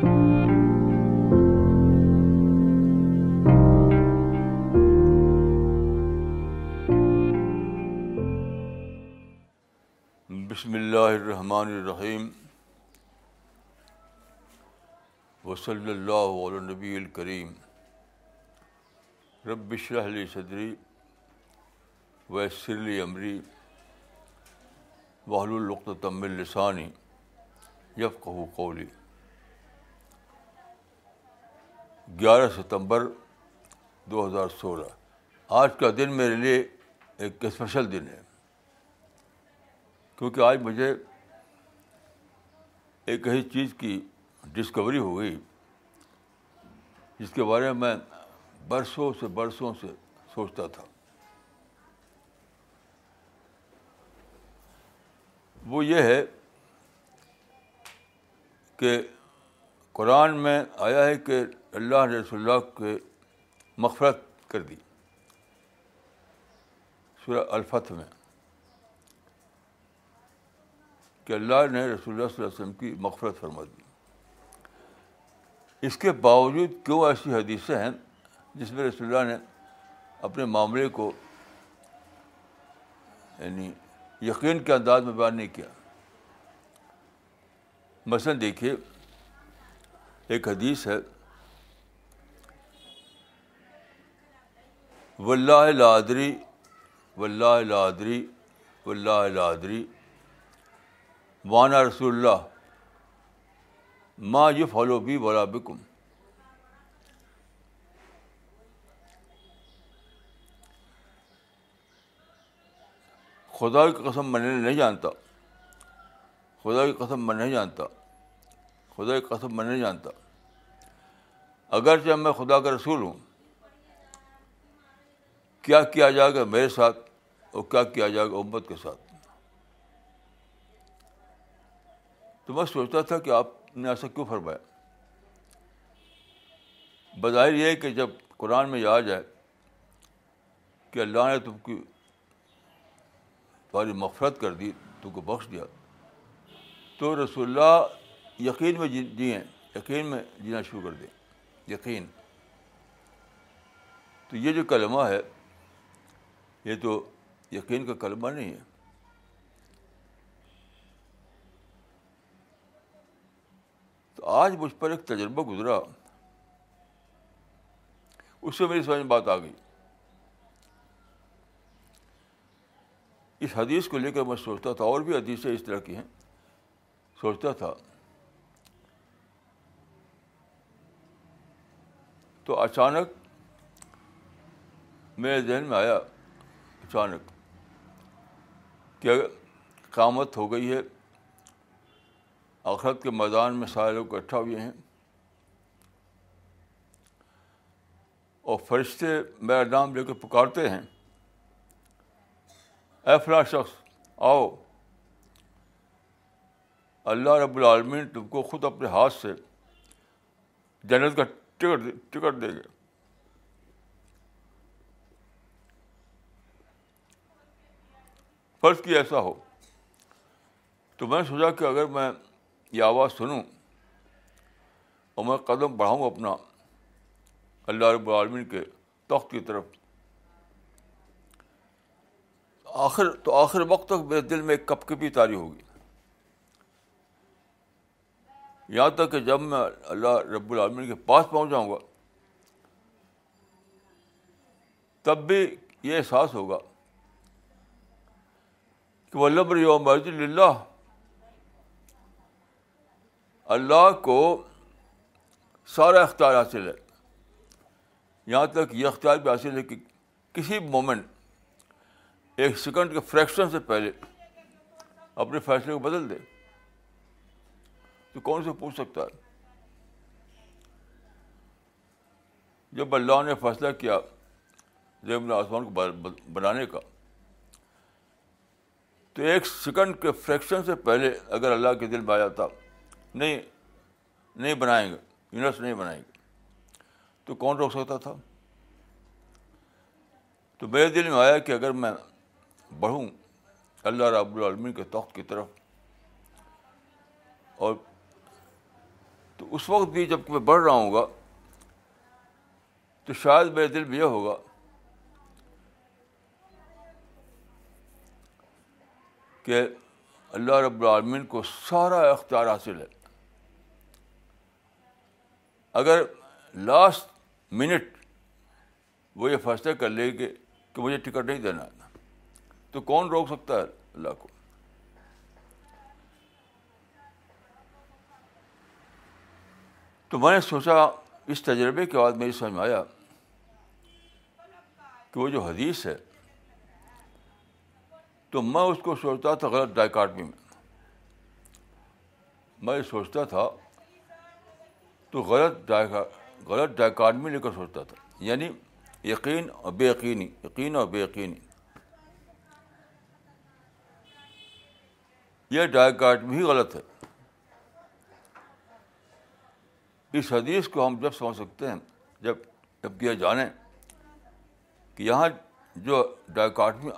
بسم اللہ الرحمن الرحیم وصلی اللہ علیہ نبی الکریم رب شرح علی صدری وسری عمری القطم السانی یفقہ قولی گیارہ ستمبر دو ہزار سولہ آج کا دن میرے لیے ایک اسپیشل دن ہے کیونکہ آج مجھے ایک ایسی چیز کی ڈسکوری ہو گئی جس کے بارے میں میں برسوں سے برسوں سے سوچتا تھا وہ یہ ہے کہ قرآن میں آیا ہے کہ اللہ نے اللہ کے مغفرت کر دی سورہ الفت میں کہ اللہ نے رسول اللہ صلی اللہ علیہ وسلم کی مغفرت فرما دی اس کے باوجود کیوں ایسی حدیثیں ہیں جس میں رسول اللہ نے اپنے معاملے کو یعنی یقین کے انداز میں بیان نہیں کیا مثلاً دیکھیے ایک حدیث ہے و اللہ لادری وادری لادری وانا اللہ ما یہ فالو بی ولا بکم خدا کی قسم نے نہیں جانتا خدا کی قسم میں نہیں جانتا خدا کی قسم میں نہیں جانتا اگرچہ میں خدا کا رسول ہوں کیا کیا جائے گا میرے ساتھ اور کیا کیا جائے گا امت کے ساتھ تو میں سوچتا تھا کہ آپ نے ایسا کیوں فرمایا بظاہر یہ کہ جب قرآن میں یہ آ جائے کہ اللہ نے تم کی تمہاری مفرت کر دی تم کو بخش دیا تو رسول اللہ یقین میں جی جئیں جی یقین میں جینا شروع کر دیں یقین تو یہ جو کلمہ ہے یہ تو یقین کا کلمہ نہیں ہے تو آج مجھ پر ایک تجربہ گزرا اس سے میری سمجھ میں بات آ گئی اس حدیث کو لے کر میں سوچتا تھا اور بھی حدیثیں اس طرح کی ہیں سوچتا تھا تو اچانک میرے ذہن میں آیا اچانک کہ قیامت ہو گئی ہے آخرت کے میدان میں سارے لوگ اکٹھا ہوئے ہیں اور فرشتے میرا نام لے کے پکارتے ہیں اے فلاں شخص آؤ اللہ رب العالمین تم کو خود اپنے ہاتھ سے جنت کا ٹکٹ ٹکٹ دے گئے فرض کی ایسا ہو تو میں نے سوچا کہ اگر میں یہ آواز سنوں اور میں قدم بڑھاؤں اپنا اللہ رب العالمین کے تخت کی طرف آخر تو آخر وقت تک میرے دل میں ایک کپ کپی تاری ہوگی یہاں تک کہ جب میں اللہ رب العالمین کے پاس پہنچ جاؤں گا تب بھی یہ احساس ہوگا کہ ولبر یوم اللہ اللہ کو سارا اختیار حاصل ہے یہاں تک یہ اختیار بھی حاصل ہے کہ کسی مومنٹ ایک سیکنڈ کے فریکشن سے پہلے اپنے فیصلے کو بدل دے تو کون سے پوچھ سکتا ہے جب اللہ نے فیصلہ کیا زیب آسمان کو بنانے کا تو ایک سیکنڈ کے فریکشن سے پہلے اگر اللہ کے دل میں آ جاتا نہیں نہیں بنائیں گے یونیورس نہیں بنائیں گے تو کون روک سکتا تھا تو میرے دل میں آیا کہ اگر میں بڑھوں اللہ رب العالمین کے تخت کی طرف اور تو اس وقت بھی جب میں بڑھ رہا ہوں گا تو شاید میرے دل میں یہ ہوگا کہ اللہ رب العالمین کو سارا اختیار حاصل ہے اگر لاسٹ منٹ وہ یہ فیصلہ کر لے کہ مجھے ٹکٹ نہیں دینا تو کون روک سکتا ہے اللہ کو تو میں نے سوچا اس تجربے کے بعد میری سمجھ میں آیا کہ وہ جو حدیث ہے تو میں اس کو سوچتا تھا غلط ڈائکاٹمی میں میں یہ سوچتا تھا تو غلط غلط ڈائکاٹمی لے کر سوچتا تھا یعنی یقین اور بے یقینی یقین اور بے یقینی یہ ڈائکاڈ بھی غلط ہے اس حدیث کو ہم جب سمجھ سکتے ہیں جب جب کیا جانیں کہ یہاں جو ڈائک میں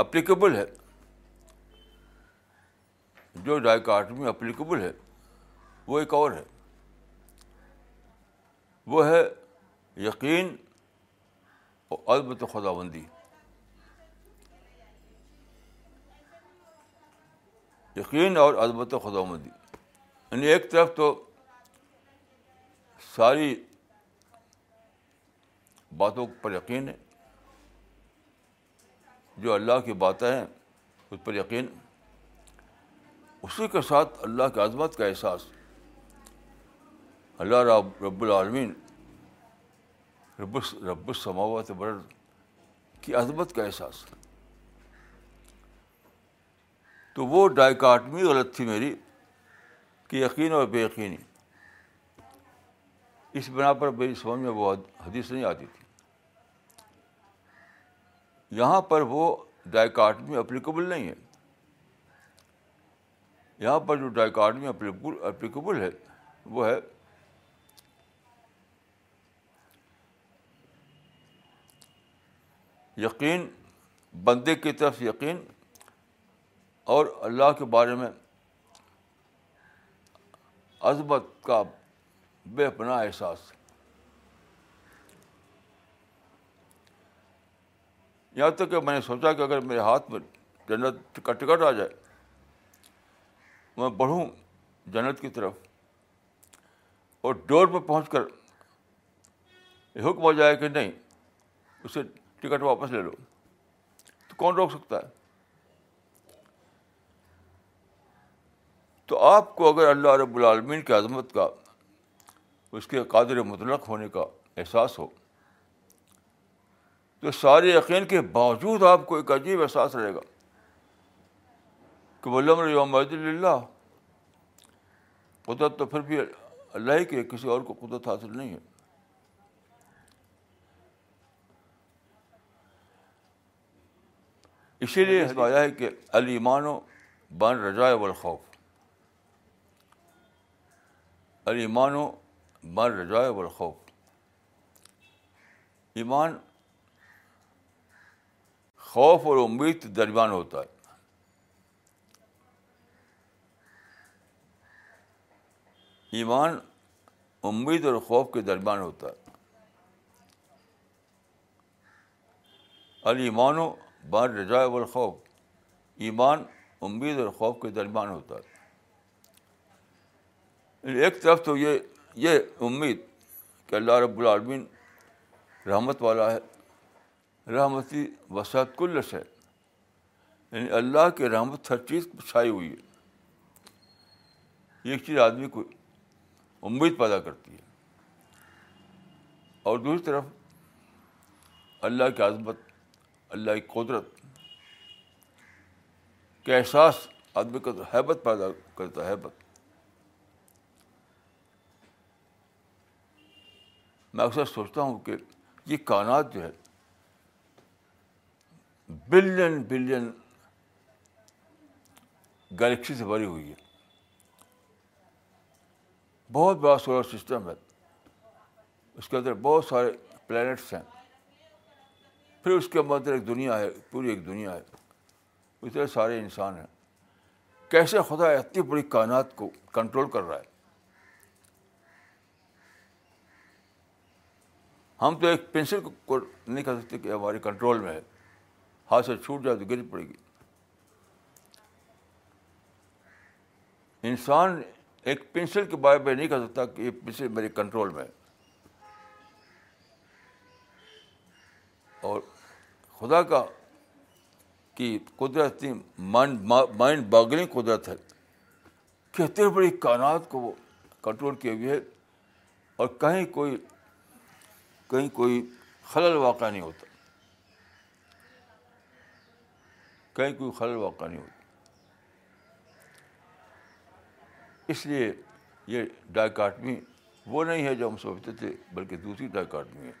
اپلیکیبل ہے جو ڈائکاٹمی اپلیکیبل ہے وہ ایک اور ہے وہ ہے یقین اور عدمت خدا بندی یقین اور عدمت خدا بندی یعنی ایک طرف تو ساری باتوں پر یقین ہے جو اللہ کی باتیں ہیں اس پر یقین اسی کے ساتھ اللہ کی عظمت کا احساس اللہ رب رب العالمین رب رب برد کی عظمت کا احساس تو وہ ڈائیکاٹمی غلط تھی میری کہ یقین اور بے یقینی اس بنا پر میری سمجھ میں وہ حدیث نہیں آتی تھی یہاں پر وہ ڈائک اپلیکیبل نہیں ہے یہاں پر جو ڈائکاڈمی اپلیکیبل ہے وہ ہے یقین بندے کی طرف یقین اور اللہ کے بارے میں عظمت کا بے پناہ احساس یہاں تک کہ میں نے سوچا کہ اگر میرے ہاتھ میں جنت کا ٹکٹ آ جائے میں بڑھوں جنت کی طرف اور ڈور پہ پہنچ کر یہ حکم ہو جائے کہ نہیں اسے ٹکٹ واپس لے لو تو کون روک سکتا ہے تو آپ کو اگر اللہ رب العالمین کی عظمت کا اس کے قادر مطلق ہونے کا احساس ہو سارے یقین کے باوجود آپ کو ایک عجیب احساس رہے گا کہ بلّم یوم اللہ قدرت تو پھر بھی اللہ ہی کے کسی اور کو قدرت حاصل نہیں ہے اسی لیے ہے کہ علی و بان رجائے والخوف علی و بان رجائے و ایمان خوف اور امید کے درمیان ہوتا ہے ایمان امید اور خوف کے درمیان ہوتا ہے المان و بر و خوف ایمان امید اور خوف کے درمیان ہوتا ہے ایک طرف تو یہ یہ امید کہ اللہ رب العالمین رحمت والا ہے رحمتی وسعت کل رشین یعنی اللہ کی رحمت ہر چیز چھائی ہوئی ہے ایک چیز آدمی کو امید پیدا کرتی ہے اور دوسری طرف اللہ کی عظمت اللہ کی قدرت کا احساس آدمی کا حیبت پیدا کرتا ہے حیبت میں اکثر سوچتا ہوں کہ یہ کائنات جو ہے بلین بلین گلیکسی سے بھری ہوئی ہے بہت بڑا سولر سسٹم ہے اس کے اندر بہت سارے پلانٹس ہیں پھر اس کے اندر ایک دنیا ہے پوری ایک دنیا ہے اتنے سارے انسان ہیں کیسے خدا اتنی بڑی کائنات کو کنٹرول کر رہا ہے ہم تو ایک پینسل کو نہیں کہہ سکتے کہ ہماری کنٹرول میں ہے ہاتھ سے چھوٹ جائے تو گر پڑے گی انسان ایک پنسل کے بارے میں نہیں کہہ سکتا کہ یہ پنسل میرے کنٹرول میں اور خدا کا کہ قدرتی مائنڈ باگلنگ قدرت ہے کہتے بڑی کائنات کو وہ کنٹرول کیے ہوئی ہے اور کہیں کوئی کہیں کوئی خلل واقعہ نہیں ہوتا کہیں کوئی خلل واقع نہیں ہوتی اس لیے یہ ڈائکاٹمی وہ نہیں ہے جو ہم سوچتے تھے بلکہ دوسری ڈائکاٹمی ہے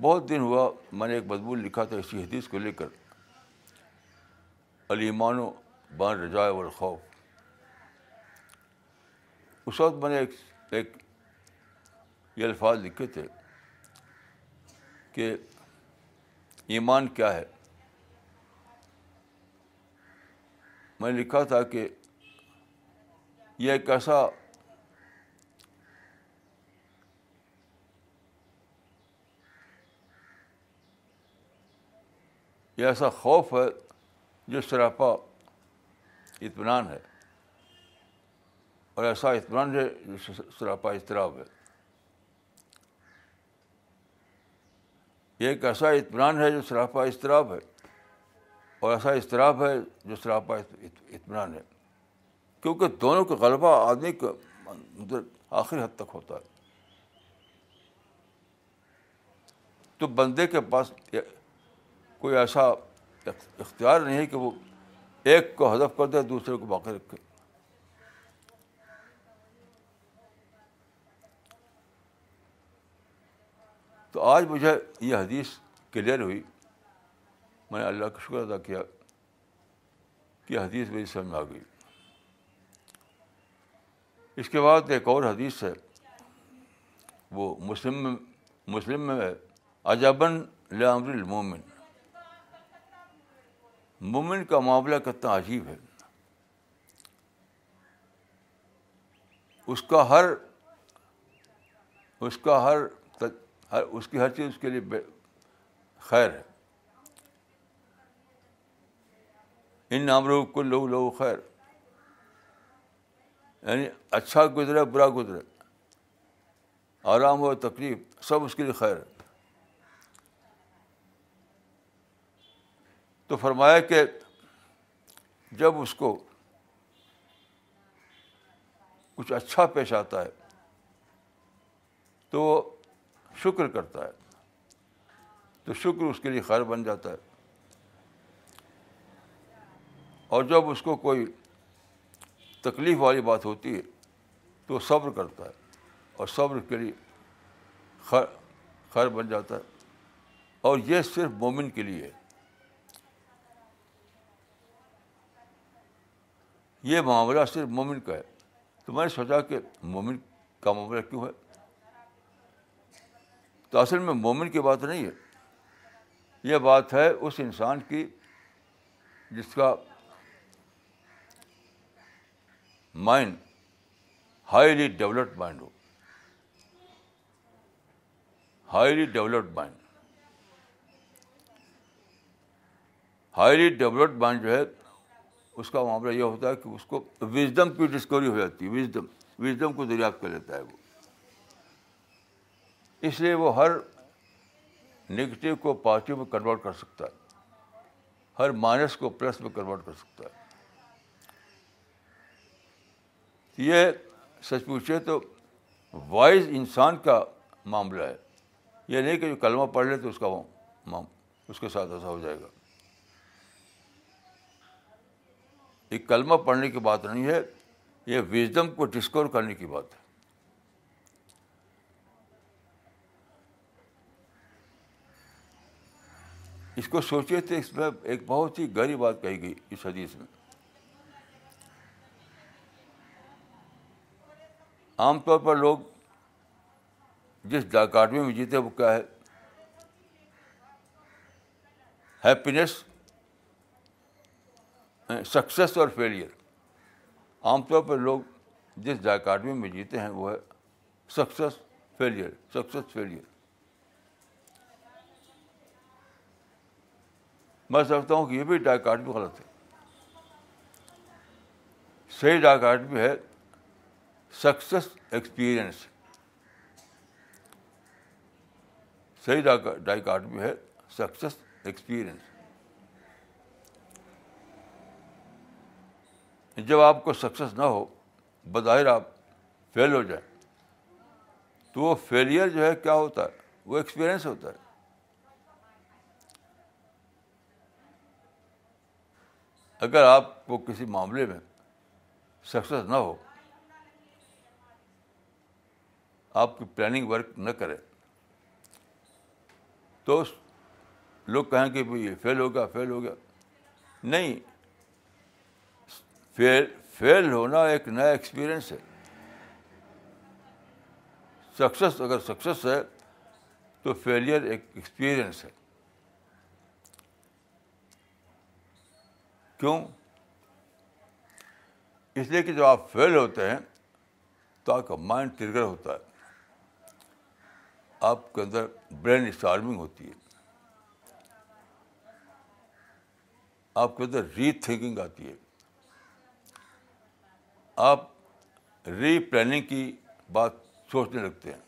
بہت دن ہوا میں نے ایک مضمون لکھا تھا اسی حدیث کو لے کر علی و بان رضاء و خوف اس وقت میں نے ایک یہ الفاظ لکھے تھے کہ ایمان کیا ہے میں نے لکھا تھا کہ یہ ایک ایسا یہ ایسا خوف ہے جو سراپا اطمینان ہے اور ایسا اطمینان ہے جو سراپا اضطراب ہے یہ ایک ایسا اطمینان ہے جو سراپا اضطراب ہے اور ایسا اضطراب ہے جو سراپا اطمینان ہے کیونکہ دونوں کا غلبہ آدمی کا آخری حد تک ہوتا ہے تو بندے کے پاس کوئی ایسا اختیار نہیں ہے کہ وہ ایک کو ہدف کر دے دوسرے کو باقی رکھے تو آج مجھے یہ حدیث کلیئر ہوئی میں نے اللہ کا شکر ادا کیا کہ حدیث میری سمجھ آ گئی اس کے بعد ایک اور حدیث ہے وہ مسلم میں مسلم میں عجبن لامر المومن مومن کا معاملہ کتنا عجیب ہے اس کا ہر اس کا ہر ہر اس کی ہر چیز اس کے لیے خیر ہے ان نامرو کو لو لو خیر یعنی اچھا گزرے برا گزرے آرام ہو تکلیف سب اس کے لیے خیر ہے تو فرمایا کہ جب اس کو کچھ اچھا پیش آتا ہے تو شکر کرتا ہے تو شکر اس کے لیے خیر بن جاتا ہے اور جب اس کو کوئی تکلیف والی بات ہوتی ہے تو صبر کرتا ہے اور صبر کے لیے خیر خیر بن جاتا ہے اور یہ صرف مومن کے لیے یہ معاملہ صرف مومن کا ہے تو میں نے سوچا کہ مومن کا معاملہ کیوں ہے تو اصل میں مومن کی بات نہیں ہے یہ بات ہے اس انسان کی جس کا مائنڈ ہائیلی ڈیولپڈ مائنڈ ہو highly developed mind highly developed mind جو ہے اس کا معاملہ یہ ہوتا ہے کہ اس کو وزڈم کی ڈسکوری ہو جاتی ہے وزڈم وزڈم کو دریافت کر لیتا ہے وہ اس لیے وہ ہر نگیٹیو کو پازیٹیو میں کنورٹ کر سکتا ہے ہر مائنس کو پلس میں کنورٹ کر سکتا ہے یہ سچ پوچھے تو وائز انسان کا معاملہ ہے یہ نہیں کہ جو کلمہ پڑھ لے تو اس کا اس کے ساتھ ایسا ہو جائے گا یہ کلمہ پڑھنے کی بات نہیں ہے یہ وزڈم کو ڈسکور کرنے کی بات ہے اس کو سوچے تھے اس میں ایک بہت ہی گہری بات کہی گئی اس حدیث میں عام طور پر لوگ جس ڈاکاٹمی میں جیتے وہ کیا ہے ہیپینیس سکسیس اور فیلئر عام طور پر لوگ جس ڈاکاٹمی میں جیتے ہیں وہ ہے سکسیس فیلئر سکسیس فیلئر میں سمجھتا ہوں کہ یہ بھی ڈائک بھی غلط ہے صحیح ڈائ بھی ہے سکسیس ایکسپیرئنس صحیح ڈائک بھی ہے سکسیس ایکسپیرئنس جب آپ کو سکسیس نہ ہو بظاہر آپ فیل ہو جائیں تو وہ فیلئر جو ہے کیا ہوتا ہے وہ ایکسپیرئنس ہوتا ہے اگر آپ کو کسی معاملے میں سکسیز نہ ہو آپ کی پلاننگ ورک نہ کرے تو لوگ کہیں کہ بھائی یہ فیل ہو گیا فیل ہو گیا نہیں فیل فیل ہونا ایک نیا ایکسپیرئنس ہے سکسیس اگر سکسیس ہے تو فیلئر ایک ایکسپیرئنس ہے کیوں اس لیے کہ جب آپ فیل ہوتے ہیں تو آپ کا مائنڈ ٹرگر ہوتا ہے آپ کے اندر برین اسٹارمنگ ہوتی ہے آپ کے اندر ری تھنکنگ آتی ہے آپ ری پلاننگ کی بات سوچنے لگتے ہیں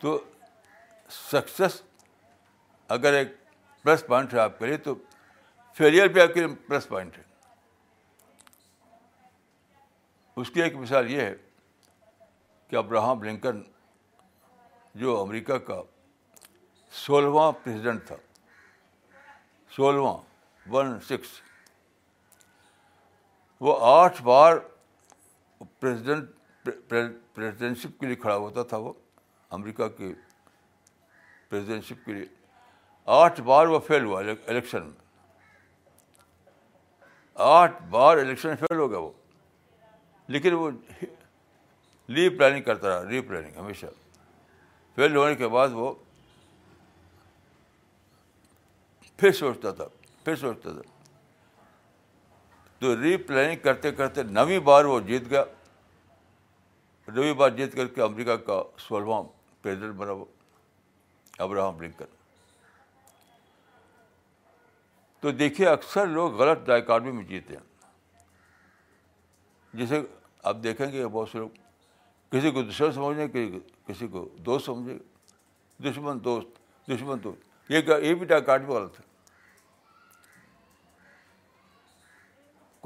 تو سکسیس اگر ایک پلس پوائنٹ ہے آپ کے لیے تو فیلئر بھی آپ کے لیے پلس پوائنٹ ہے اس کی ایک مثال یہ ہے کہ ابراہم لنکن جو امریکہ کا سولہواں پریزیڈنٹ تھا سولہواں ون سکس وہ آٹھ بار پریزیڈنٹ پریزیڈنشپ کے لیے کھڑا ہوتا تھا وہ امریکہ کے پریزیڈنشپ کے لیے آٹھ بار وہ فیل ہوا الیکشن میں آٹھ بار الیکشن میں فیل ہو گیا وہ لیکن وہ ری پلاننگ کرتا رہا ری پلاننگ ہمیشہ فیل ہونے کے بعد وہ پھر سوچتا تھا پھر سوچتا تھا تو ری پلاننگ کرتے کرتے نویں بار وہ جیت گیا نویں بار جیت کر کے امریکہ کا سولہواں پریزیڈنٹ بنا وہ ابراہم لنکن تو دیکھیے اکثر لوگ غلط ڈائیک میں جیتے ہیں جیسے آپ دیکھیں گے بہت سے لوگ کسی کو دوسرا سمجھیں کسی کو دوست سمجھیں گے دشمن دوست دشمن دوست یہ یہ بھی ڈائک غلط ہے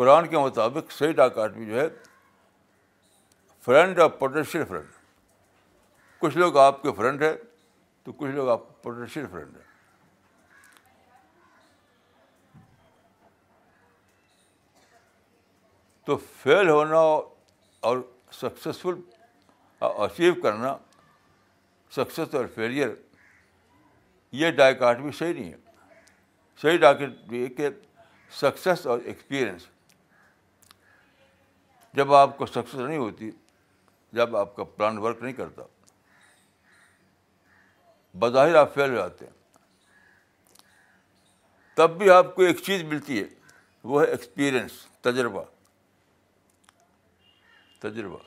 قرآن کے مطابق صحیح ڈائک جو ہے فرینڈ اور پوٹینشیل فرینڈ کچھ لوگ آپ کے فرینڈ ہے تو کچھ لوگ آپ پوٹینشیل فرینڈ ہیں تو فیل ہونا اور سکسیزفل اچیو کرنا سکسیس اور فیلئر یہ ڈائکاٹ بھی صحیح نہیں ہے صحیح ڈاکٹ بھی ہے کہ سکسیس اور ایکسپیرئنس جب آپ کو سکسیز نہیں ہوتی جب آپ کا پلان ورک نہیں کرتا بظاہر آپ فیل ہو جاتے ہیں تب بھی آپ کو ایک چیز ملتی ہے وہ ہے ایکسپیرئنس تجربہ تجربہ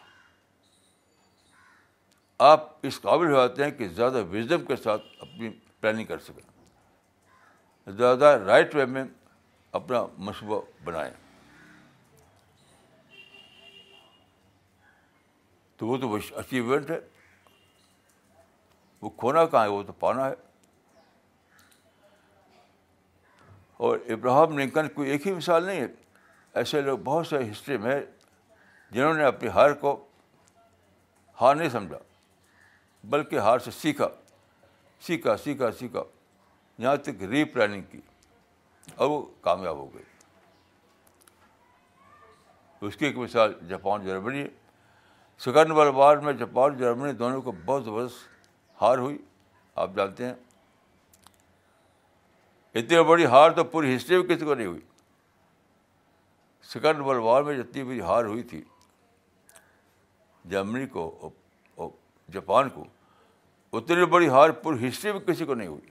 آپ اس قابل ہو جاتے ہیں کہ زیادہ وزڈم کے ساتھ اپنی پلاننگ کر سکیں زیادہ رائٹ وے میں اپنا منصوبہ بنائیں تو وہ تو اچیومنٹ ہے وہ کھونا کہاں ہے وہ تو پانا ہے اور ابراہم لنکن کوئی ایک ہی مثال نہیں ہے ایسے لوگ بہت سے ہسٹری میں جنہوں نے اپنی ہار کو ہار نہیں سمجھا بلکہ ہار سے سیکھا سیکھا سیکھا سیکھا یہاں تک ری پلاننگ کی اور وہ کامیاب ہو گئے اس کی ایک مثال جاپان جرمنی ہے سکنڈ وار میں جاپان جرمنی دونوں کو بہت بس ہار ہوئی آپ جانتے ہیں اتنی بڑی ہار تو پوری ہسٹری میں کسی کو نہیں ہوئی وار میں جتنی بڑی ہار ہوئی تھی جرمنی کو جاپان کو اتنی بڑی ہار پوری ہسٹری میں کسی کو نہیں ہوئی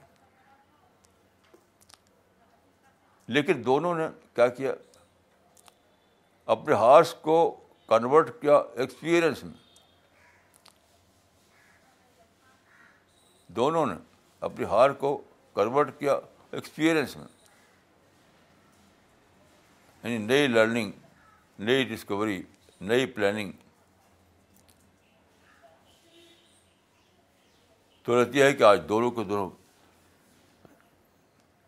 لیکن دونوں نے کیا کیا اپنے ہارس کو کنورٹ کیا ایکسپیرئنس میں دونوں نے اپنی ہار کو کنورٹ کیا ایکسپیرئنس میں یعنی نئی لرننگ نئی ڈسکوری نئی پلاننگ صورت یہ ہے کہ آج دونوں کے دونوں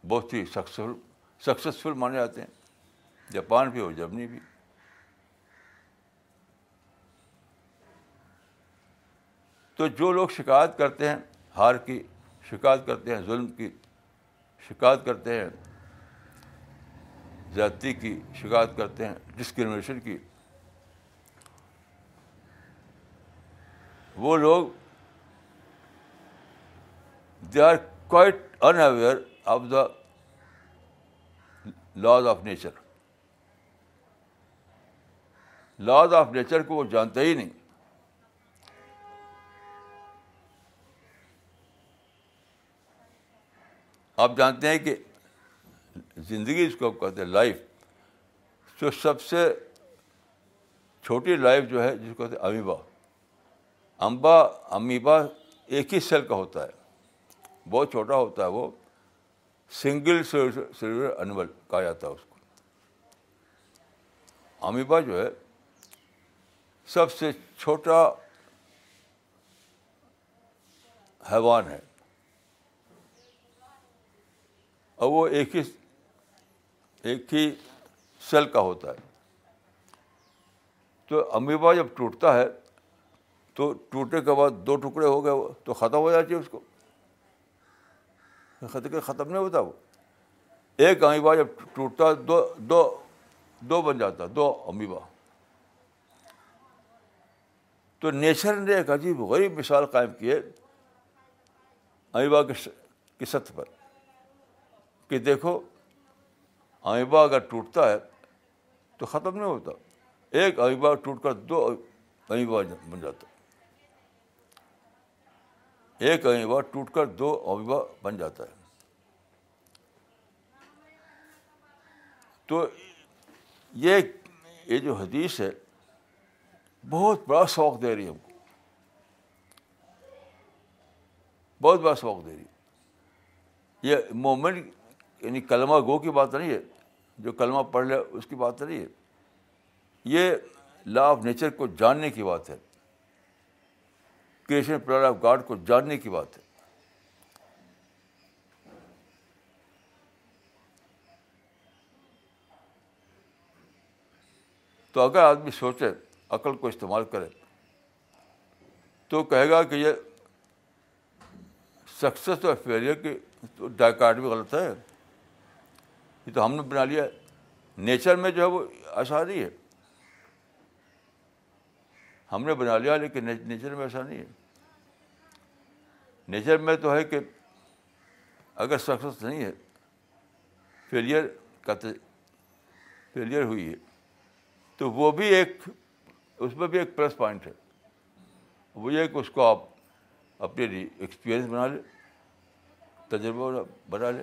بہت ہی سکسیزفل مانے جاتے ہیں جاپان بھی اور جرمنی بھی تو جو لوگ شکایت کرتے ہیں ہار کی شکایت کرتے ہیں ظلم کی شکایت کرتے ہیں زیادتی کی شکایت کرتے ہیں ڈسکریمنیشن کی وہ لوگ they are quite unaware of the laws of nature laws of nature کو وہ جانتے ہی نہیں آپ جانتے ہیں کہ زندگی اس کو کہتے ہیں لائف تو سب سے چھوٹی لائف جو ہے جس کو کہتے ہیں امیبا امبا امیبا ایک ہی سیل کا ہوتا ہے بہت چھوٹا ہوتا ہے وہ سنگل سلور انول کہا جاتا ہے اس کو امیبا جو ہے سب سے چھوٹا حیوان ہے اور وہ ایک ہی ایک ہی سیل کا ہوتا ہے تو امیبا جب ٹوٹتا ہے تو ٹوٹنے کے بعد دو ٹکڑے ہو گئے تو ختم ہو جاتی ہے اس کو خط ختم نہیں ہوتا وہ ایک امیبا جب ٹوٹتا دو دو دو بن جاتا دو امیبا تو نیچر نے ایک عجیب غریب مثال قائم کی ہے امیبا کے سطح پر کہ دیکھو امیبا اگر ٹوٹتا ہے تو ختم نہیں ہوتا ایک امیبا ٹوٹ کر دو امیبا بن جاتا ایک اویوا ٹوٹ کر دو اویوا بن جاتا ہے تو یہ یہ جو حدیث ہے بہت بڑا شوق دے رہی ہے ہم کو بہت بڑا شوق دے رہی ہے یہ مومن یعنی کلمہ گو کی بات نہیں ہے جو کلمہ پڑھ لے اس کی بات نہیں ہے یہ لا آف نیچر کو جاننے کی بات ہے کریشن پلان آف گاڈ کو جاننے کی بات ہے تو اگر آدمی سوچے عقل کو استعمال کرے تو کہے گا کہ یہ سکسیس اور فیلئر کی تو ڈائکارڈ بھی غلط ہے یہ تو ہم نے بنا لیا نیچر میں جو ہے وہ آسانی ہے ہم نے بنا لیا لیکن نیچر میں ایسا نہیں ہے نیچر میں تو ہے کہ اگر سکسیس نہیں ہے فیلیئر کا فیلیئر ہوئی ہے تو وہ بھی ایک اس میں بھی ایک پلس پوائنٹ ہے وہ یہ کہ اس کو آپ اپنے لیے ایکسپیرئنس بنا لیں تجربہ بنا لیں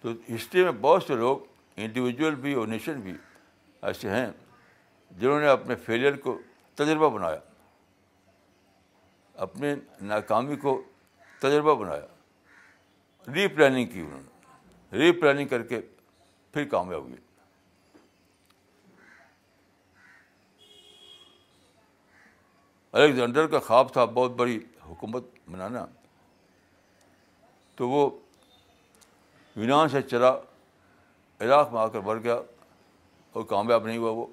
تو ہسٹری میں بہت سے لوگ انڈیویجول بھی اور نیشن بھی ایسے ہیں جنہوں نے اپنے فیلئر کو تجربہ بنایا اپنے ناکامی کو تجربہ بنایا ری پلاننگ کی انہوں نے ری پلاننگ کر کے پھر کامیاب ہوئی الیگزینڈر کا خواب تھا بہت بڑی حکومت بنانا تو وہ یونان سے چلا عراق میں آ کر بڑھ گیا اور کامیاب نہیں ہوا وہ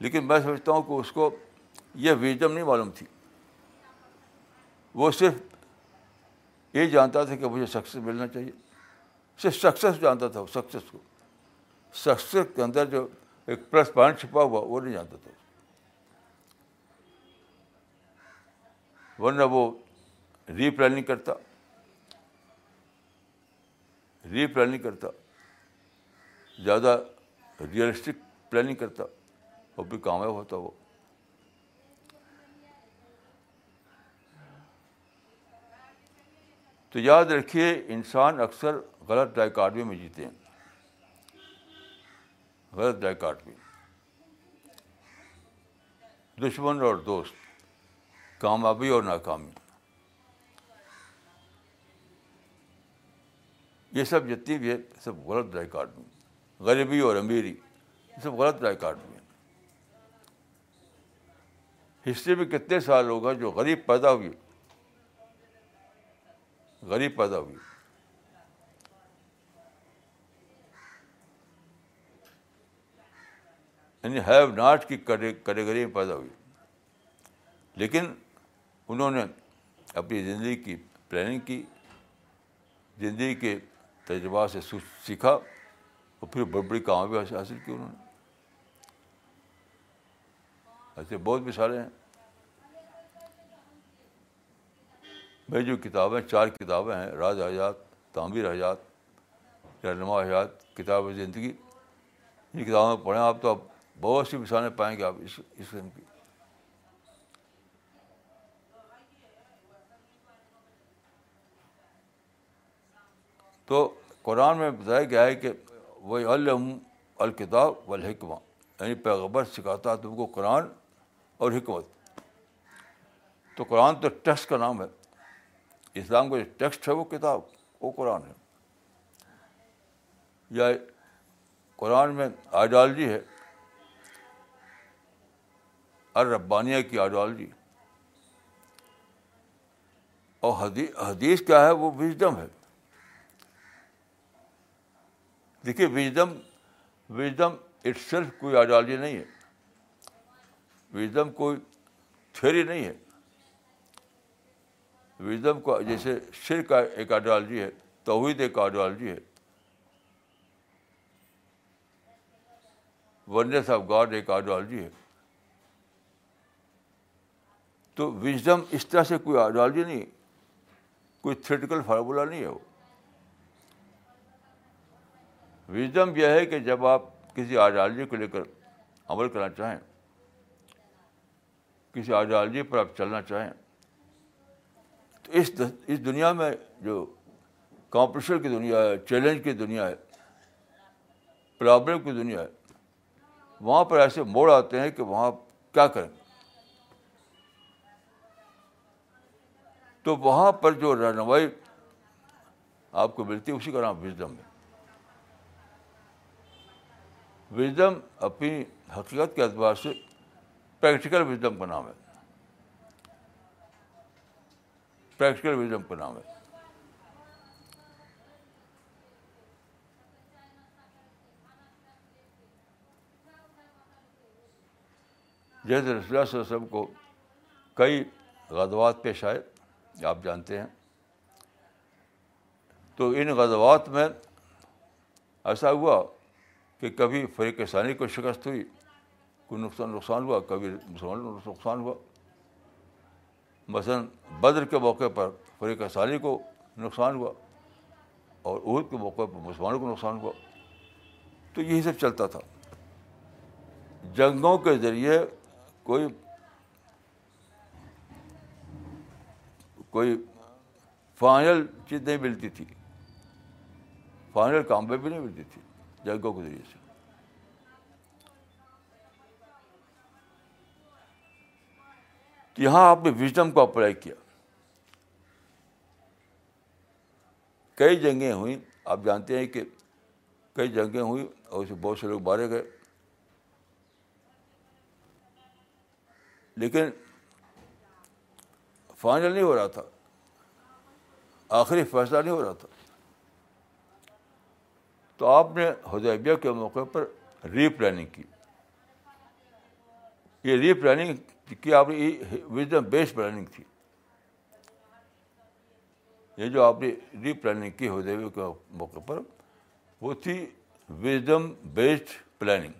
لیکن میں سمجھتا ہوں کہ اس کو یہ ویجم نہیں معلوم تھی وہ صرف یہ جانتا تھا کہ مجھے سکسیز ملنا چاہیے صرف سکسیز جانتا تھا وہ سکسیز کو سکسیز کے اندر جو ایک پلس پوائنٹ چھپا ہوا وہ نہیں جانتا تھا ورنہ وہ ری پلاننگ کرتا ری پلاننگ کرتا زیادہ ریئلسٹک پلاننگ کرتا وہ بھی کامیاب ہوتا وہ تو یاد رکھیے انسان اکثر غلط ڈائیکاڈوے میں جیتے ہیں غلط ڈائکاڈ دشمن اور دوست کامیابی اور ناکامی یہ سب جتنی بھی ہے سب غلط ڈائیکاڈ غریبی اور امیری یہ سب غلط ڈائکاڈ ہیں ہسٹری میں کتنے سال ہوگا جو غریب پیدا ہوئی غریب پیدا ہوئی یعنی ہیو ناٹ کی کیٹیگری میں پیدا ہوئی لیکن انہوں نے اپنی زندگی کی پلاننگ کی زندگی کے تجربات سے سیکھا اور پھر بڑی بڑی کامیابی حاصل کی انہوں نے ایسے بہت مثالیں ہیں میری جو کتابیں چار کتابیں ہیں راز حیات تعمیر حیات رہنما حیات کتاب زندگی ان کتابوں میں پڑھیں آپ تو آپ بہت سی مثالیں پائیں گے آپ اس قسم کی تو قرآن میں بتایا گیا ہے کہ وہ الم الکتاب الحکمہ یعنی پیغبر سکھاتا تم کو قرآن اور حکمت تو قرآن تو ٹیسٹ کا نام ہے اسلام کا جو ٹیکسٹ ہے وہ کتاب وہ قرآن ہے یا قرآن میں آئیڈیالوجی ہے الربانیہ کی آئیڈیالوجی اور حدیث کیا ہے وہ وژڈم ہے دیکھیے اٹ سیلف کوئی آئیڈیالوجی نہیں ہے وزڈم کوئی تھیوری نہیں ہے وزڈم کو جیسے شیر کا ایک آئیڈیالوجی ہے توحید ایک آئیڈیالوجی ہے آف گاڈ ایک آئیڈیالوجی ہے تو وزڈم اس طرح سے کوئی آئیڈیالوجی نہیں کوئی تھریٹیکل فارمولا نہیں ہے وہ وزڈم یہ ہے کہ جب آپ کسی آئیڈیالوجی کو لے کر عمل کرنا چاہیں کسی آئیڈیالوجی پر آپ چلنا چاہیں اس اس دنیا میں جو کمپٹیشن کی دنیا ہے چیلنج کی دنیا ہے پرابلم کی دنیا ہے وہاں پر ایسے موڑ آتے ہیں کہ وہاں کیا کریں تو وہاں پر جو رہنمائی آپ کو ملتی ہے اسی کا نام وزڈم ہے وزڈم اپنی حقیقت کے اعتبار سے پریکٹیکل وزڈم کا نام ہے پریکٹیکل کا نام ہے جیسے رسول اللہ علیہ وسلم کو کئی غزوات پیش آئے آپ جانتے ہیں تو ان غزوات میں ایسا ہوا کہ کبھی فریق ثانی کو شکست ہوئی کوئی نقصان نقصان ہوا کبھی نقصان ہوا مثلاً بدر کے موقع پر فریق سالی کو نقصان ہوا اور عہد کے موقع پر مسلمانوں کو نقصان ہوا تو یہی سب چلتا تھا جنگوں کے ذریعے کوئی کوئی فائنل چیز نہیں ملتی تھی فائنل کام بھی نہیں ملتی تھی جنگوں کے ذریعے سے یہاں آپ نے وژڈم کو اپلائی کیا کئی جنگیں ہوئیں آپ جانتے ہیں کہ کئی جنگیں ہوئیں اور اسے بہت سے لوگ مارے گئے لیکن فائنل نہیں ہو رہا تھا آخری فیصلہ نہیں ہو رہا تھا تو آپ نے حدیبیہ کے موقع پر ری پلاننگ کی یہ ری پلاننگ کہ آپ نے وزڈم بیسڈ پلاننگ تھی یہ جو آپ نے ری پلاننگ کی کے موقع پر وہ تھی وزڈم بیسڈ پلاننگ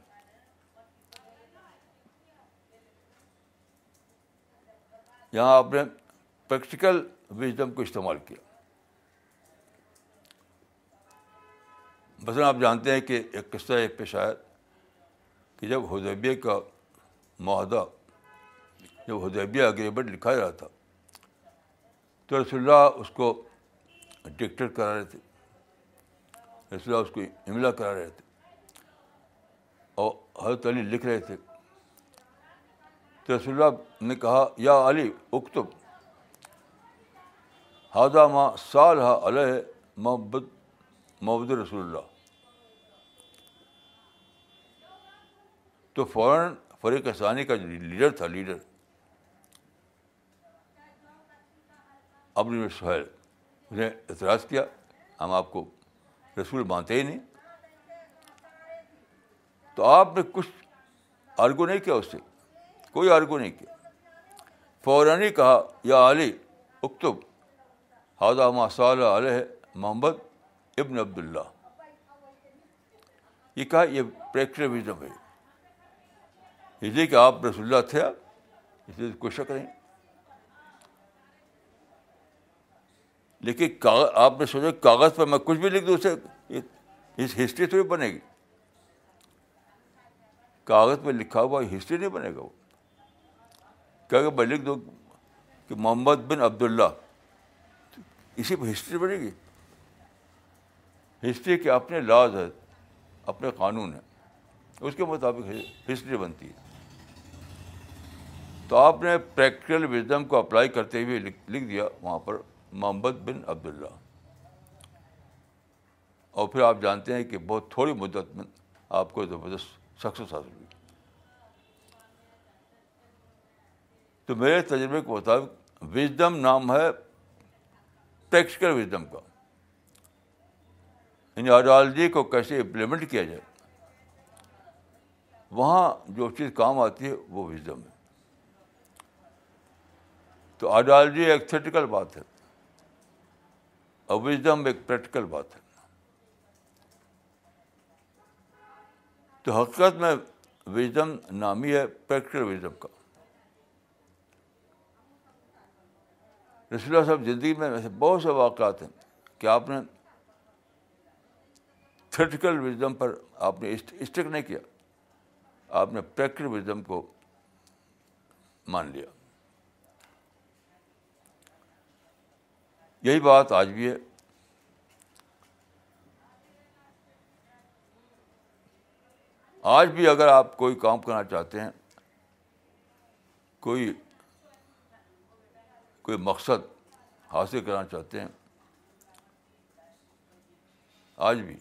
یہاں آپ نے پریکٹیکل وزڈم کو استعمال کیا مثلاً آپ جانتے ہیں کہ ایک قصہ ایک پیش آیا کہ جب ہودیبیہ کا معاہدہ جب حدیبیہ اگریمنٹ لکھا رہا تھا تو رسول اللہ اس کو ڈکٹر کرا رہے تھے رسول اللہ اس کو املا کرا رہے تھے اور حضرت علی لکھ رہے تھے تو رسول اللہ نے کہا یا علی اکتب ہاضہ ماں سال ہا علیہ محبت محبت رسول اللہ تو فوراً فریق ثانی کا جو لیڈر تھا لیڈر ابن سہیل اس نے اعتراض کیا ہم آپ کو رسول مانتے ہی نہیں تو آپ نے کچھ آرگو نہیں کیا اس سے کوئی آرگو نہیں کیا فوراً کہا یا علی اکتب ہزا ما صاء علیہ محمد ابن عبداللہ یہ کہا یہ پریکم ہے اس لیے کہ آپ رسول تھے اس لیے کوئی شک نہیں لیکن کاغذ آپ نے سوچا کاغذ پر میں کچھ بھی لکھ دوں اسے اس ہسٹری تھوڑی بنے گی کاغذ پہ لکھا ہوا ہسٹری نہیں بنے گا وہ کیا کہ میں لکھ دوں کہ محمد بن عبداللہ اسی پہ ہسٹری بنے گی ہسٹری کے اپنے لاز ہے اپنے قانون ہیں اس کے مطابق ہسٹری بنتی ہے تو آپ نے پریکٹیکل وزڈم کو اپلائی کرتے ہوئے لکھ دیا وہاں پر محمد بن عبداللہ اور پھر آپ جانتے ہیں کہ بہت تھوڑی مدت میں آپ کو زبردست سکسیز حاصل ہوئی تو میرے تجربے کے مطابق وزڈم نام ہے ٹیکسکل وزڈم کا یعنی آئیڈیالوجی کو کیسے امپلیمنٹ کیا جائے وہاں جو چیز کام آتی ہے وہ وزڈم ہے تو آئیڈیالوجی ایک تھیٹیکل بات ہے اور وزڈم ایک پریکٹیکل بات ہے تو حقیقت میں وزڈم نامی ہے پریکٹیکل وزڈم کا رسول اللہ صاحب زندگی میں ایسے بہت سے واقعات ہیں کہ آپ نے تھریٹیکل وزڈم پر آپ نے اسٹک نہیں کیا آپ نے پریکٹیکل وزڈم کو مان لیا یہی بات آج بھی ہے آج بھی اگر آپ کوئی کام کرنا چاہتے ہیں کوئی کوئی مقصد حاصل کرنا چاہتے ہیں آج بھی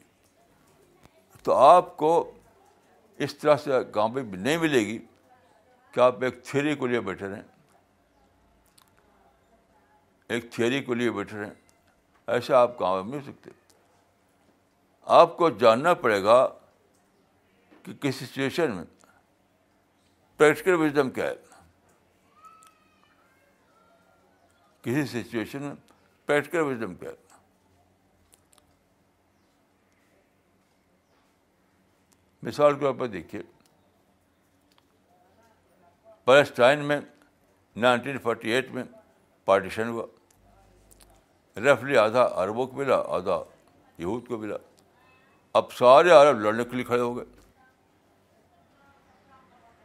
تو آپ کو اس طرح سے کامیابی نہیں ملے گی کہ آپ ایک تھیری کو لیے بیٹھے رہیں ایک تھیوری کو لیے بیٹھے رہے ہیں ایسا آپ کام نہیں ہو سکتے آپ کو جاننا پڑے گا کہ کس سچویشن میں پریکٹیکل وزڈم کیا ہے کسی سچویشن میں پریکٹیکل وزڈم کیا ہے مثال کے طور پر دیکھیے پیلسٹائن میں نائنٹین فورٹی ایٹ میں پارٹیشن ہوا رفلی آدھا عربوں کو ملا آدھا یہود کو ملا اب سارے عرب لڑنے کے لیے کھڑے ہو گئے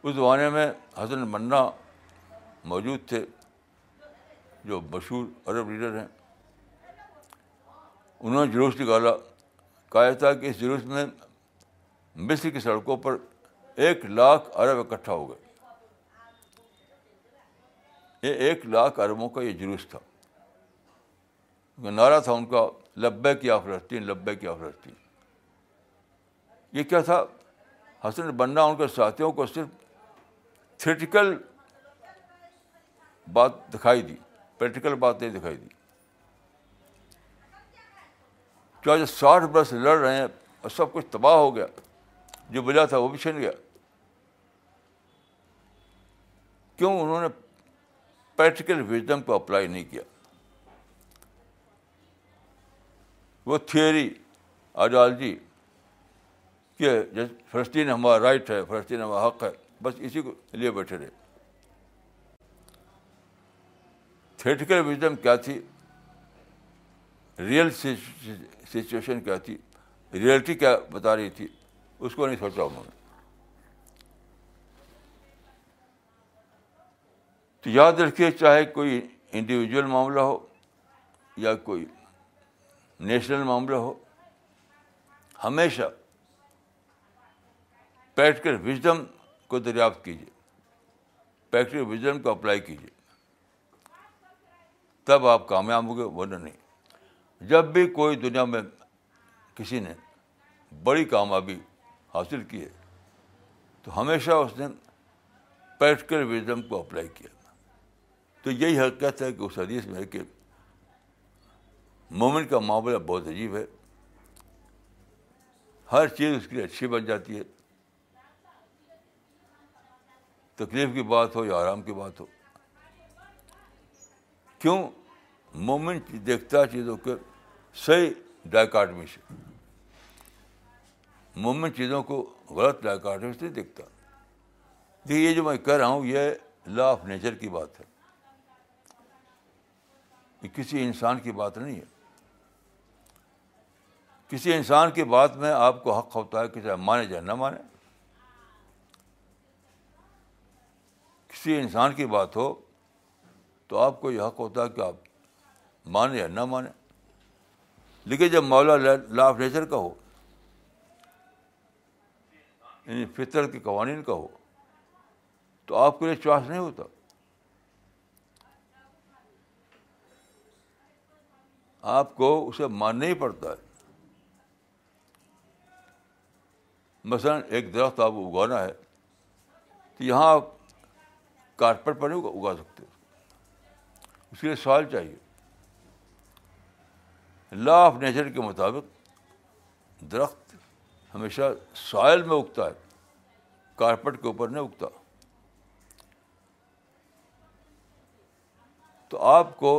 اس زمانے میں حسن منا موجود تھے جو مشہور عرب لیڈر ہیں انہوں نے جلوس نکالا کہا تھا کہ اس جلوس میں مصر کی سڑکوں پر ایک لاکھ عرب اکٹھا ہو گئے یہ ایک لاکھ عربوں کا یہ جلوس تھا نعرہ تھا ان کا لبے کی آفرستین لبے کی آفرستین یہ کیا تھا حسن بننا ان کے ساتھیوں کو صرف تھریٹیکل بات دکھائی دی پریکٹیکل بات نہیں دکھائی دی کیا جو ساٹھ برس لڑ رہے ہیں اور سب کچھ تباہ ہو گیا جو بجا تھا وہ بھی چھن گیا کیوں انہوں نے پریکٹیکل وزڈم کو اپلائی نہیں کیا وہ تھیوری آئیڈیالوجی کہ جیسے فلسطین ہمارا رائٹ ہے فلسطین ہمارا حق ہے بس اسی کو لیے بیٹھے رہے تھیٹیکل وزڈم کیا تھی ریئل سچویشن کیا تھی ریئلٹی کیا بتا رہی تھی اس کو نہیں سوچا انہوں نے تو یاد رکھیے چاہے کوئی انڈیویجول معاملہ ہو یا کوئی نیشنل معاملہ ہو ہمیشہ پریکٹیکل وزڈم کو دریافت کیجیے پریکٹیکل وزڈم کو اپلائی کیجیے تب آپ کامیاب ہوں گے وہ نہیں جب بھی کوئی دنیا میں کسی نے بڑی کامیابی حاصل کی ہے تو ہمیشہ اس نے پریکٹیکل وزڈم کو اپلائی کیا تو یہی حقیقت ہے کہ اس حدیث میں ہے کہ مومنٹ کا معاملہ بہت عجیب ہے ہر چیز اس کے لیے اچھی بن جاتی ہے تکلیف کی بات ہو یا آرام کی بات ہو کیوں مومنٹ دیکھتا چیزوں کے صحیح ڈائکاٹمی سے مومن چیزوں کو غلط ڈائکاٹمی سے دیکھتا دیکھیے یہ جو میں کہہ رہا ہوں یہ لا آف نیچر کی بات ہے یہ کسی انسان کی بات نہیں ہے کسی انسان کی بات میں آپ کو حق ہوتا ہے کسی مانے جائے نہ مانے کسی انسان کی بات ہو تو آپ کو یہ حق ہوتا ہے کہ آپ مانے یا نہ مانیں لیکن جب مولا لا آف نیچر کا ہو یعنی فطرت کے قوانین کا ہو تو آپ کے لیے چوائس نہیں ہوتا آپ کو اسے ماننا ہی پڑتا ہے مثلاً ایک درخت آپ کو اگانا ہے تو یہاں آپ کارپیٹ پر نہیں اگا سکتے اس کے لیے سوائل چاہیے لا آف نیچر کے مطابق درخت ہمیشہ سائل میں اگتا ہے کارپیٹ کے اوپر نہیں اگتا تو آپ کو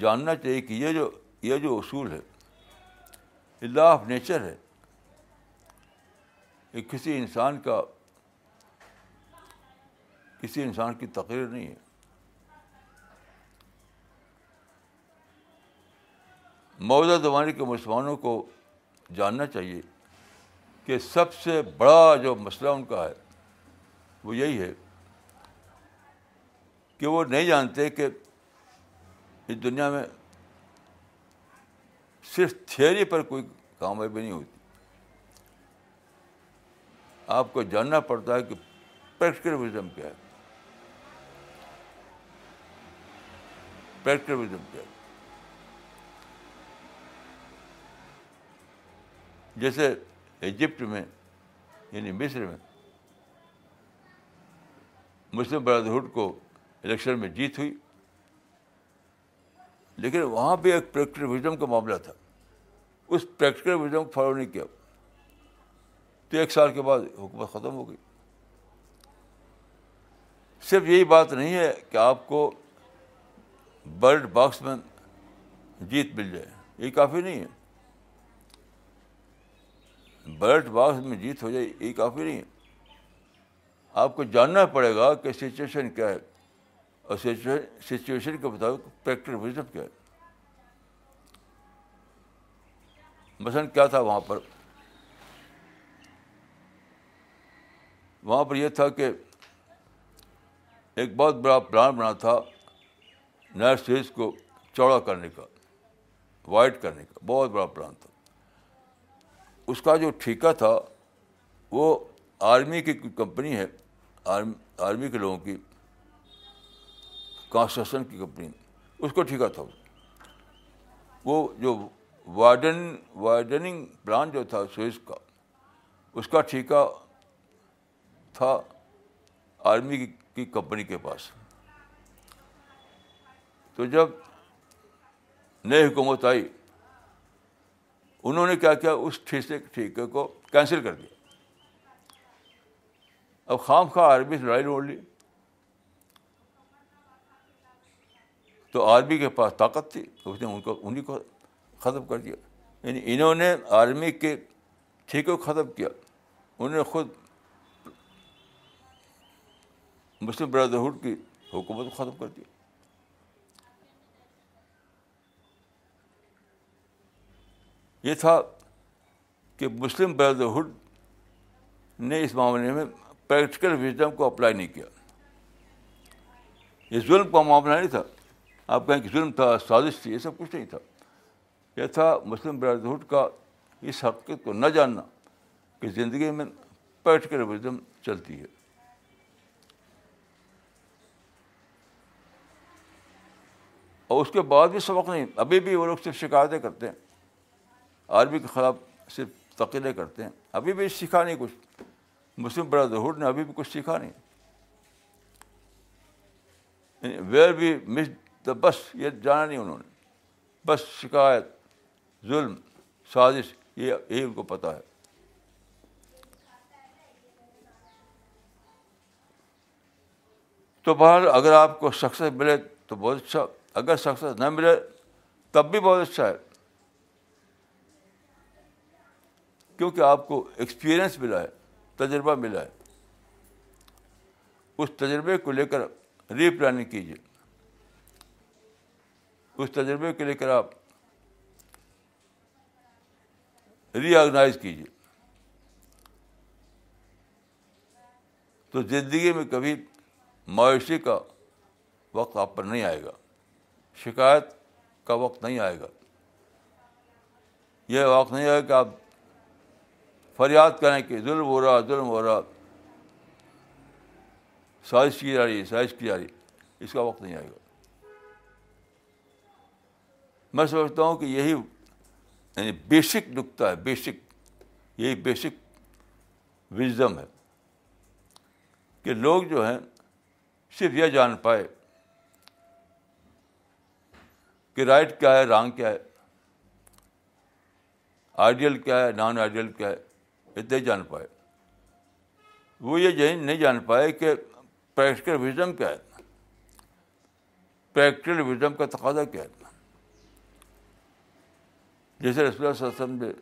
جاننا چاہیے کہ یہ جو یہ جو اصول ہے لا آف نیچر ہے کسی انسان کا کسی انسان کی تقریر نہیں ہے موجودہ زمانے کے مسلمانوں کو جاننا چاہیے کہ سب سے بڑا جو مسئلہ ان کا ہے وہ یہی ہے کہ وہ نہیں جانتے کہ اس دنیا میں صرف تھیوری پر کوئی کامیابی نہیں ہوتی آپ کو جاننا پڑتا ہے کہ کیا کیا ہے ہے جیسے ایجپٹ میں یعنی مصر میں مسلم برادرہڈ کو الیکشن میں جیت ہوئی لیکن وہاں پہ ایک وزم کا معاملہ تھا اس پریکٹیکل کو فالو نہیں کیا تو ایک سال کے بعد حکومت ختم ہو گئی صرف یہی بات نہیں ہے کہ آپ کو برڈ باکس میں جیت مل جائے یہ کافی نہیں ہے برڈ باکس میں جیت ہو جائے یہ کافی نہیں ہے آپ کو جاننا پڑے گا کہ سچویشن کیا ہے اور سچویشن کے بتاؤ پریکٹر ہے مثلاً کیا تھا وہاں پر وہاں پر یہ تھا کہ ایک بہت بڑا پلان بنا تھا نئے سیریز کو چوڑا کرنے کا وائٹ کرنے کا بہت بڑا پلان تھا اس کا جو ٹھیکہ تھا وہ آرمی کی کمپنی ہے آرمی کے لوگوں کی کانسٹرکشن کی کمپنی اس کو ٹھیکہ تھا وہ جو وائڈن وائڈننگ پلان جو تھا سوئس کا اس کا ٹھیکہ تھا آرمی کی کمپنی کے پاس تو جب نئی حکومت آئی انہوں نے کیا کیا اس ٹھیکے ٹھیکے کو کینسل کر دیا اب خام خواہ آرمی سے لڑائی لوڑ لی تو آرمی کے پاس طاقت تھی اس نے ان کو انہیں کو ختم کر دیا یعنی انہوں نے آرمی کے ٹھیکے کو ختم کیا انہوں نے خود مسلم برادرہڈ کی حکومت کو ختم کر دیا یہ تھا کہ مسلم برادرہڈ نے اس معاملے میں پریکٹیکل وزڈم کو اپلائی نہیں کیا یہ ظلم کا معاملہ نہیں تھا آپ کہیں کہ ظلم تھا سازش تھی یہ سب کچھ نہیں تھا یہ تھا مسلم برادرہڈ کا اس حقیقت کو نہ جاننا کہ زندگی میں پریکٹیکل وزڈم چلتی ہے اور اس کے بعد بھی سبق نہیں ابھی بھی وہ لوگ صرف شکایتیں کرتے ہیں عربی کے خلاف صرف تقریریں کرتے ہیں ابھی بھی سیکھا نہیں کچھ مسلم برادرہڈ نے ابھی بھی کچھ سیکھا نہیں ویئر بی مس دا بس یہ جانا نہیں انہوں نے بس شکایت ظلم سازش یہ یہی ان کو پتہ ہے تو بہرحال اگر آپ کو سکسیز ملے تو بہت اچھا اگر سکسیز نہ ملے تب بھی بہت اچھا ہے کیونکہ آپ کو ایکسپیرئنس ملا ہے تجربہ ملا ہے اس تجربے کو لے کر ری پلاننگ کیجیے اس تجربے کو لے کر آپ ری آرگنائز کیجیے تو زندگی میں کبھی مایوسی کا وقت آپ پر نہیں آئے گا شکایت کا وقت نہیں آئے گا یہ وقت نہیں آئے گا کہ آپ فریاد کریں کہ ظلم ہو رہا ظلم ہو رہا سائز کی جا رہی ہے سائز کی جا رہی اس کا وقت نہیں آئے گا میں سمجھتا ہوں کہ یہی یعنی بیسک نقطہ ہے بیسک یہی بیسک وزڈم ہے کہ لوگ جو ہیں صرف یہ جان پائے کہ رائٹ کیا ہے رانگ کیا ہے آئیڈیل کیا ہے نان آئیڈیل کیا ہے اتنے جان پائے وہ یہ نہیں جان پائے کہ پریکٹیکل وزم کیا ہے پریکٹیکل وزم کا تقاضا کیا ہے جیسے رسول اللہ اللہ صلی علیہ وسلم نے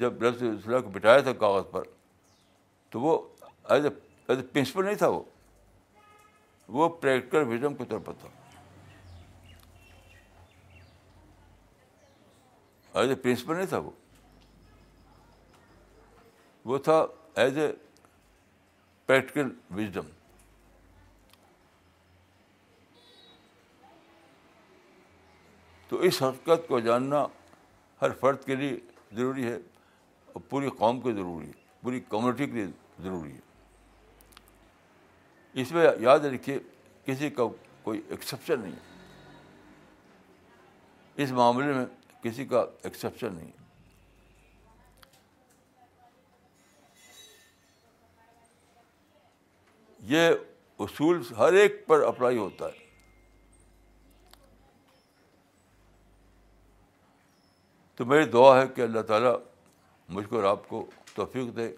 جب رسول اللہ کو بٹھایا تھا کاغذ پر تو وہ as a as a principle نہیں تھا وہ پریکٹیکل وزم کے طور پر تھا ایز اے پرنسپل نہیں تھا وہ وہ تھا ایز اے پریکٹیکل وزڈم تو اس حقیقت کو جاننا ہر فرد کے لیے ضروری ہے اور پوری قوم کے ضروری ہے پوری کمیونٹی کے لیے ضروری ہے اس میں یاد رکھیے کسی کا کوئی ایکسپشن نہیں ہے اس معاملے میں کسی کا ایکسیپشن نہیں یہ اصول ہر ایک پر اپلائی ہوتا ہے تو میری دعا ہے کہ اللہ تعالیٰ مجھ کو اور آپ کو توفیق دے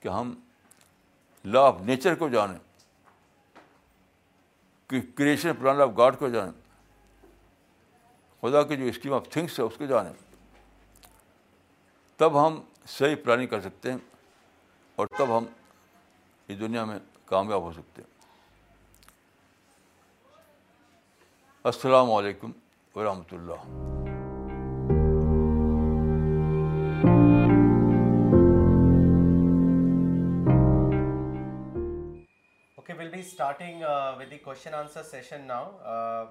کہ ہم لا آف نیچر کو جانیں کریشن پلان آف گاڈ کو جانیں خدا کی جو اسکیم آف تھنگس ہے اس کو جانیں تب ہم صحیح پلاننگ کر سکتے ہیں اور تب ہم اس دنیا میں کامیاب ہو سکتے ہیں السلام علیکم ورحمۃ اللہ starting with the question answer session now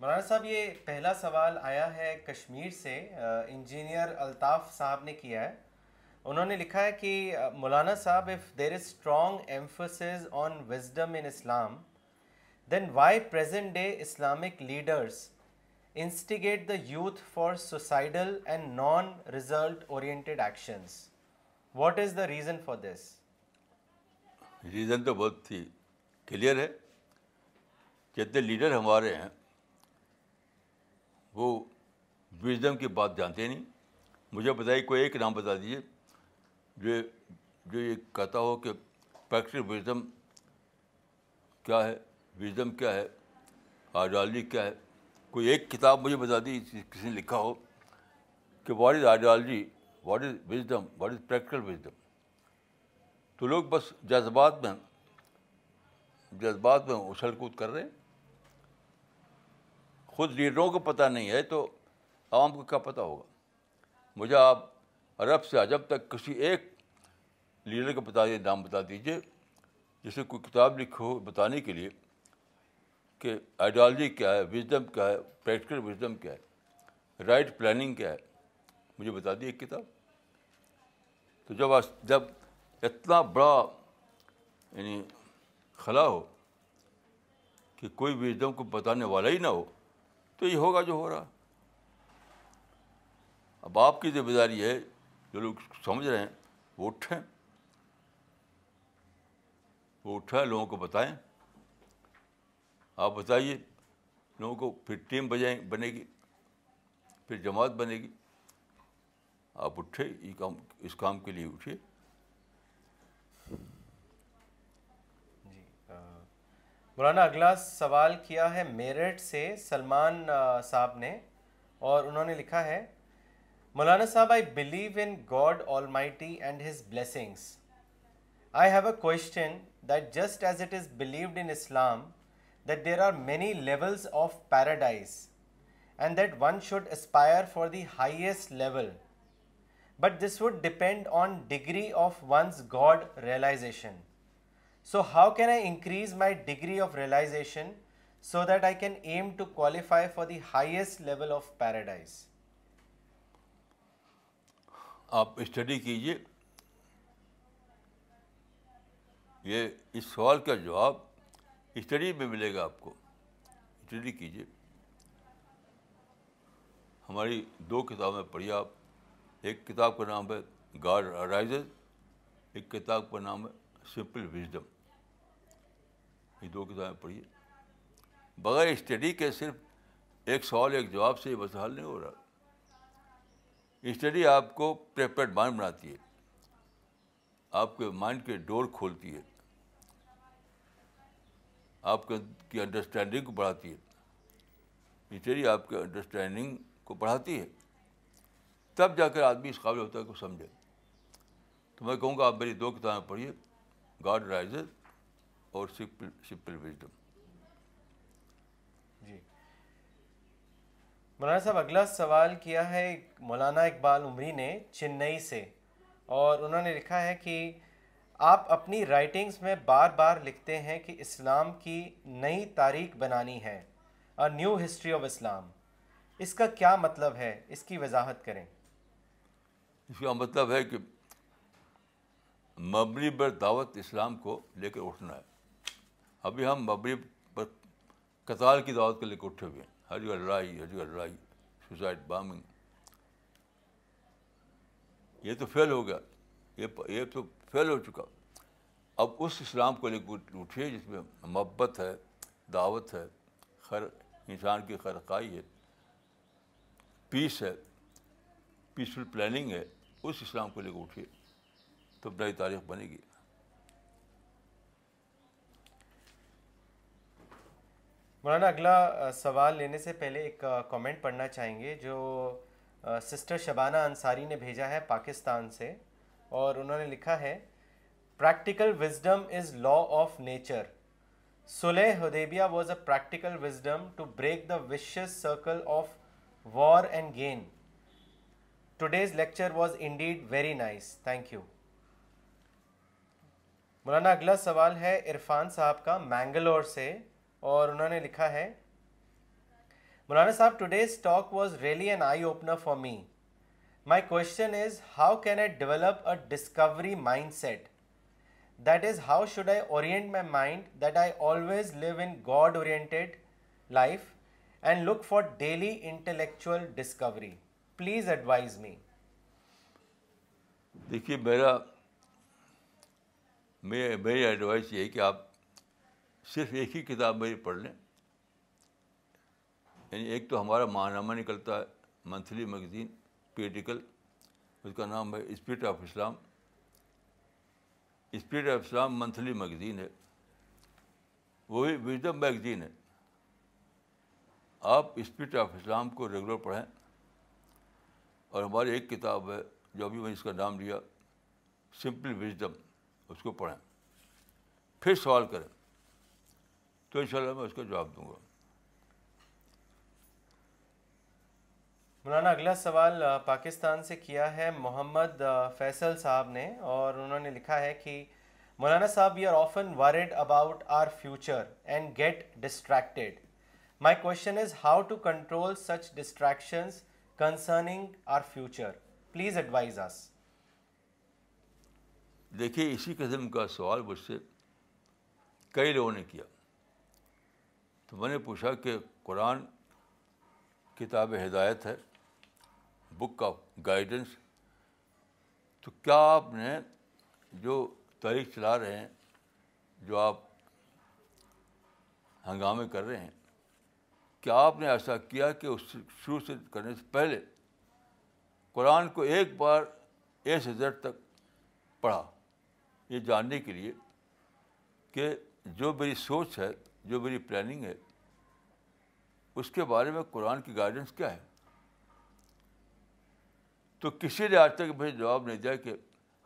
مولانا صاحب یہ پہلا سوال آیا ہے کشمیر سے انجینئر الطاف صاحب نے کیا ہے انہوں نے لکھا ہے کہ مولانا صاحب if there is strong emphasis on wisdom in Islam then why present day Islamic leaders instigate the youth for suicidal and non result oriented actions what is the reason for this reason تو بہت ہی clear ہے جتنے leader ہمارے ہیں وہ wisdom کی بات جانتے نہیں مجھے بتائیے کوئی ایک نام بتا دیجیے جو جو یہ کہتا ہو کہ پریکٹیکل وزڈم کیا ہے وزڈم کیا ہے آئیڈیالوجی کیا ہے کوئی ایک کتاب مجھے بتا دی کسی نے لکھا ہو کہ what is ideology what is wisdom what is practical wisdom تو لوگ بس جذبات میں جذبات میں اچھل کود کر رہے ہیں خود لیڈروں کو پتہ نہیں ہے تو عوام کو کیا پتہ ہوگا مجھے آپ عرب سے عجب تک کسی ایک لیڈر کو بتا دیجیے نام بتا دیجیے جسے کوئی کتاب لکھی ہو بتانے کے لیے کہ آئیڈیالوجی کیا ہے وزڈم کیا ہے پریکٹیکل وزڈم کیا ہے رائٹ پلاننگ کیا ہے مجھے بتا دی ایک کتاب تو جب جب اتنا بڑا یعنی خلا ہو کہ کوئی وزڈم کو بتانے والا ہی نہ ہو تو یہ ہوگا جو ہو رہا اب آپ کی ذمہ داری ہے جو لوگ سمجھ رہے ہیں وہ اٹھیں وہ اٹھیں لوگوں کو بتائیں آپ بتائیے لوگوں کو پھر ٹیم بجائیں بنے گی پھر جماعت بنے گی آپ اٹھے یہ کام اس کام کے لیے اٹھیے مولانا اگلا سوال کیا ہے میرٹھ سے سلمان صاحب نے اور انہوں نے لکھا ہے مولانا صاحب I believe in God almighty and his blessings I have a question that just as it is believed in Islam that there are many levels of paradise and that one should aspire for the highest level but this would depend on degree of one's God realization so how can I increase my degree of realization so that I can aim to qualify for the highest level of paradise آپ study کیجیے یہ اس سوال کا جواب study میں ملے گا آپ کو اسٹڈی کیجیے ہماری دو کتابیں پڑھیے آپ ایک کتاب کا نام ہے گاڈ رائزز ایک کتاب کا نام ہے سمپل وزڈم یہ دو کتابیں پڑھیے بغیر اسٹڈی کے صرف ایک سوال ایک جواب سے یہ حل نہیں ہو رہا اسٹڈی آپ کو پریپرڈ مائنڈ بناتی ہے آپ کے مائنڈ کے ڈور کھولتی ہے آپ کی انڈرسٹینڈنگ کو بڑھاتی ہے اسٹڈی آپ کے انڈرسٹینڈنگ کو بڑھاتی ہے تب جا کر آدمی اس قابل ہوتا ہے کو سمجھے تو میں کہوں گا آپ میری دو کتابیں پڑھیے گاڈ رائزز اور جی۔ مولانا صاحب اگلا سوال کیا ہے مولانا اقبال عمری نے چنئی سے اور انہوں نے لکھا ہے کہ آپ اپنی رائٹنگز میں بار بار لکھتے ہیں کہ اسلام کی نئی تاریخ بنانی ہے نیو ہسٹری آف اسلام اس کا کیا مطلب ہے اس کی وضاحت کریں اس کا مطلب ہے کہ مبنی دعوت اسلام کو لے کر اٹھنا ہے ابھی ہم مبری قتال کی دعوت کے لے کے اٹھے ہوئے ہیں حج جگہ لڑائی حج جگہ لڑائی سوسائڈ بامنگ یہ تو فیل ہو گیا یہ یہ تو فیل ہو چکا اب اس اسلام کو لے اٹھیے جس میں محبت ہے دعوت ہے خیر انسان کی خرقائی ہے پیس ہے پیسفل پلاننگ ہے اس اسلام کو لے کے اٹھیے تو نئی تاریخ بنے گی مولانا اگلا سوال لینے سے پہلے ایک کومنٹ پڑھنا چاہیں گے جو سسٹر شبانہ انصاری نے بھیجا ہے پاکستان سے اور انہوں نے لکھا ہے practical wisdom is law of nature سلح Hudaibiya was a practical wisdom to break the vicious circle of war and gain today's lecture was indeed very nice thank you Maulana اگلا سوال ہے عرفان صاحب کا مینگلور سے اور انہوں نے لکھا ہے مولانا صاحب today's talk was really an eye opener for me my question is how can I develop a discovery mindset that is how should I orient my mind that I always live in God oriented life and look for daily intellectual discovery please advise me دیکھیے میرا میری advice یہ ہے کہ آپ صرف ایک ہی کتاب میری پڑھ لیں یعنی ایک تو ہمارا ماہنامہ نکلتا ہے منتھلی میگزین پیٹیکل اس کا نام ہے spirit of Islam spirit of Islam monthly magazine ہے وہ بھی وزڈم میگزین ہے آپ اسپرٹ آف اسلام کو ریگولر پڑھیں اور ہماری ایک کتاب ہے جو ابھی میں اس کا نام لیا سمپل وزڈم اس کو پڑھیں پھر سوال کریں تو ان شاء اللہ میں اس کا جواب دوں گا مولانا اگلا سوال پاکستان سے کیا ہے محمد فیصل صاحب نے اور انہوں نے لکھا ہے کہ مولانا صاحب we are often worried about our future and get distracted my question is how to control such distractions concerning our future please advise us دیکھیے اسی قسم کا سوال مجھ سے کئی لوگوں نے کیا تو میں نے پوچھا کہ قرآن کتاب ہدایت ہے بک آف گائیڈنس تو کیا آپ نے جو تاریخ چلا رہے ہیں جو آپ ہنگامے کر رہے ہیں کیا آپ نے ایسا کیا کہ اس شروع سے کرنے سے پہلے قرآن کو ایک بار ایس ہدھر تک پڑھا یہ جاننے کے لیے کہ جو میری سوچ ہے جو میری پلاننگ ہے اس کے بارے میں قرآن کی گائیڈنس کیا ہے تو کسی نے آج تک مجھے جواب نہیں دیا کہ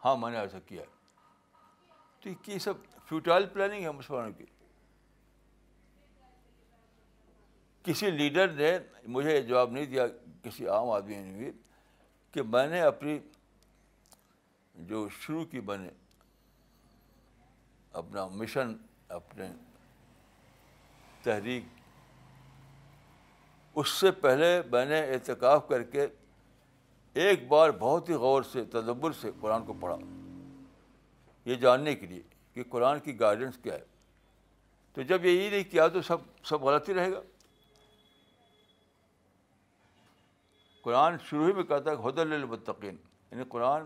ہاں میں نے ایسا کیا ہے تو یہ سب فیوٹائل پلاننگ ہے مسلمانوں کی کسی لیڈر نے مجھے یہ جواب نہیں دیا کسی عام آدمی نے بھی کہ میں نے اپنی جو شروع کی میں نے اپنا مشن اپنے تحریک اس سے پہلے میں نے اعتکاف کر کے ایک بار بہت ہی غور سے تدبر سے قرآن کو پڑھا یہ جاننے کے لیے کہ قرآن کی گائیڈنس کیا ہے تو جب یہی نہیں کیا تو سب سب غلط ہی رہے گا قرآن شروع ہی میں کہتا ہے حد البتقین یعنی قرآن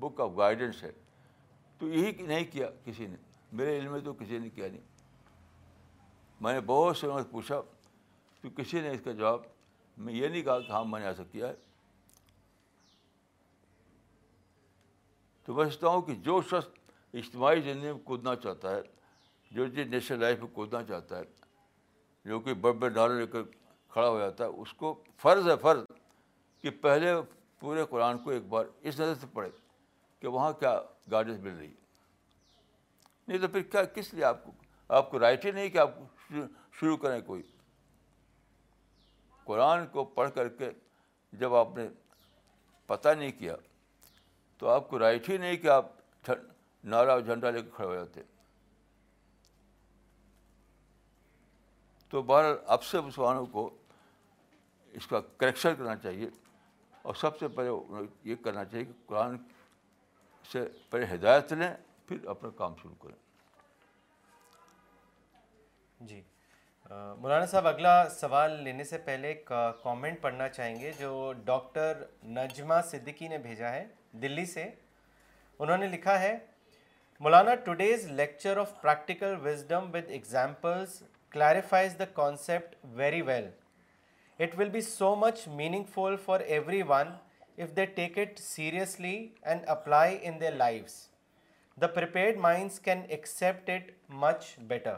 بک آف گائیڈنس ہے تو یہی نہیں کیا کسی نے میرے علم میں تو کسی نے کیا نہیں میں نے بہت سے لوگوں سے پوچھا تو کسی نے اس کا جواب میں یہ نہیں کہا کہ ہاں میں نے ایسا کیا ہے تو میں سمجھتا ہوں کہ جو شخص اجتماعی زندگی میں کودنا چاہتا ہے جو جس نیشنل لائف میں کودنا چاہتا ہے جو کہ بڑے بڑے ڈالر لے کر کھڑا ہو جاتا ہے اس کو فرض ہے فرض کہ پہلے پورے قرآن کو ایک بار اس نظر سے پڑھے کہ وہاں کیا گائیڈنس مل رہی ہے نہیں تو پھر کیا کس لیے آپ کو آپ کو رائٹ ہی نہیں کہ آپ کو شروع کریں کوئی قرآن کو پڑھ کر کے جب آپ نے پتہ نہیں کیا تو آپ کو رائٹ ہی نہیں کہ آپ نعرہ اور جھنڈا لے کے کھڑے ہو جاتے تو بہرحال سے مسلمانوں کو اس کا کریکشن کرنا چاہیے اور سب سے پہلے یہ کرنا چاہیے کہ قرآن سے پہلے ہدایت لیں پھر اپنا کام شروع کریں جی مولانا صاحب اگلا سوال لینے سے پہلے ایک کامنٹ پڑھنا چاہیں گے جو ڈاکٹر نجمہ صدیقی نے بھیجا ہے دلی سے انہوں نے لکھا ہے مولانا today's lecture of practical wisdom with examples clarifies the concept very well it will be so much meaningful for everyone if they take it seriously and apply in their lives the prepared minds can accept it much better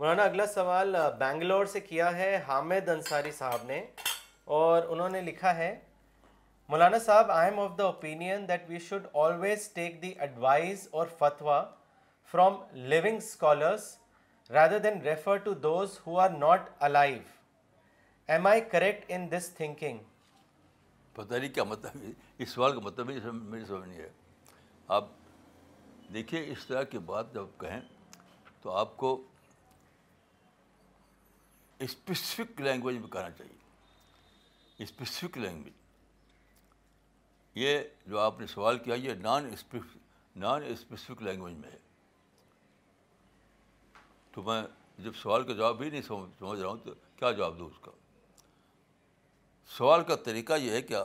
Maulana اگلا سوال بنگلور سے کیا ہے حامد انصاری صاحب نے اور انہوں نے لکھا ہے مولانا صاحب I am of the opinion that we should always take the advice or fatwa from living scholars rather than refer to those who are not alive am I correct in this thinking پتہ نہیں کیا مطلب اس سوال کا مطلب میری سمجھ نہیں ہے آپ دیکھیے اس طرح کی بات جب کہیں تو آپ کو اسپیسیفک لینگویج میں کہنا چاہیے اسپیسیفک لینگویج یہ جو آپ نے سوال کیا یہ نان اسپ نان اسپیسیفک لینگویج میں ہے تو میں جب سوال کا جواب بھی نہیں سمجھ رہا ہوں تو کیا جواب دوں اس کا سوال کا طریقہ یہ ہے کہ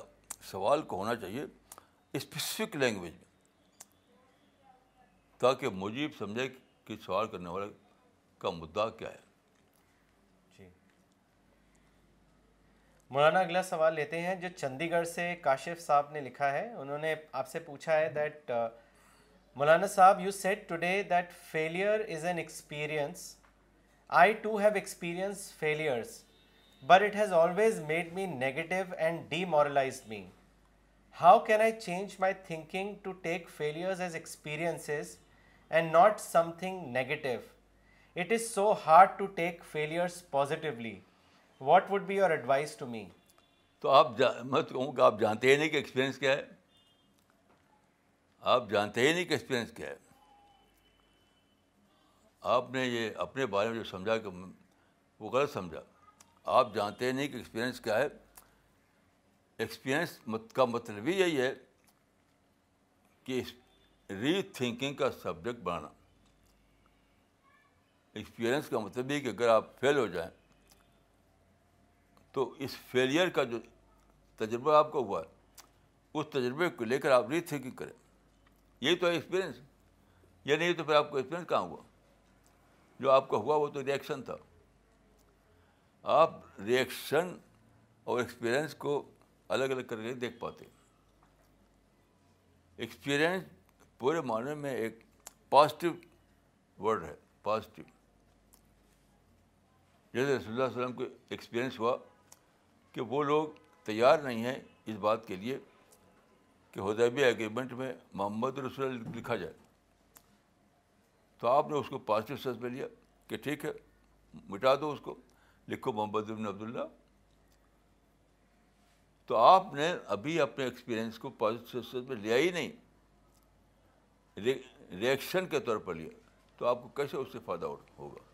سوال کو ہونا چاہیے اسپیسیفک لینگویج میں تاکہ مجیب سمجھے کہ سوال کرنے والے کا مدعا کیا ہے مولانا اگلا سوال لیتے ہیں جو چندی گڑھ سے کاشف صاحب نے لکھا ہے انہوں نے آپ سے پوچھا ہے that uh, Maulana Sahab you said today that failure is an experience I too have experience failures but it has always made me negative and demoralize me how can I change my thinking to take failures as experiences and not something negative it is so hard to take failures positively what would be your advice to me تو آپ میں تو کہوں کہ آپ جانتے ہی نہیں کہ ایکسپیرئنس کیا ہے آپ جانتے ہی نہیں کہ ایکسپیرئنس کیا ہے آپ نے یہ اپنے بارے میں جو سمجھا کہ وہ غلط سمجھا آپ جانتے نہیں کہ ایکسپیرئنس کیا ہے ایکسپیرئنس کا مطلب ہی یہی ہے کہ ری تھنکنگ کا سبجیکٹ بنانا ایکسپیرئنس کا مطلب ہی کہ اگر آپ فیل ہو جائیں تو اس فیلئر کا جو تجربہ آپ کو ہوا ہے اس تجربے کو لے کر آپ ری تھنکنگ کریں یہی تو ہے ایکسپیرئنس یا نہیں تو پھر آپ کو ایکسپیرئنس کہاں ہوا جو آپ کا ہوا وہ تو ریئیکشن تھا آپ ریئیکشن اور ایکسپیرئنس کو الگ الگ کر کے دیکھ پاتے ایکسپیرئنس پورے معنی میں ایک پازیٹیو ورڈ ہے پازیٹیو جیسے رسول اللہ علیہ وسلم کو ایکسپیرئنس ہوا کہ وہ لوگ تیار نہیں ہیں اس بات کے لیے کہ ہدیبی ایگریمنٹ میں محمد رسول لکھا جائے تو آپ نے اس کو پازیٹیو سینس میں لیا کہ ٹھیک ہے مٹا دو اس کو لکھو محمد ابن عبداللہ تو آپ نے ابھی اپنے ایکسپیرئنس کو پازیٹیو سینس میں لیا ہی نہیں ریئیکشن کے طور پر لیا تو آپ کو کیسے اس سے فائدہ ہوگا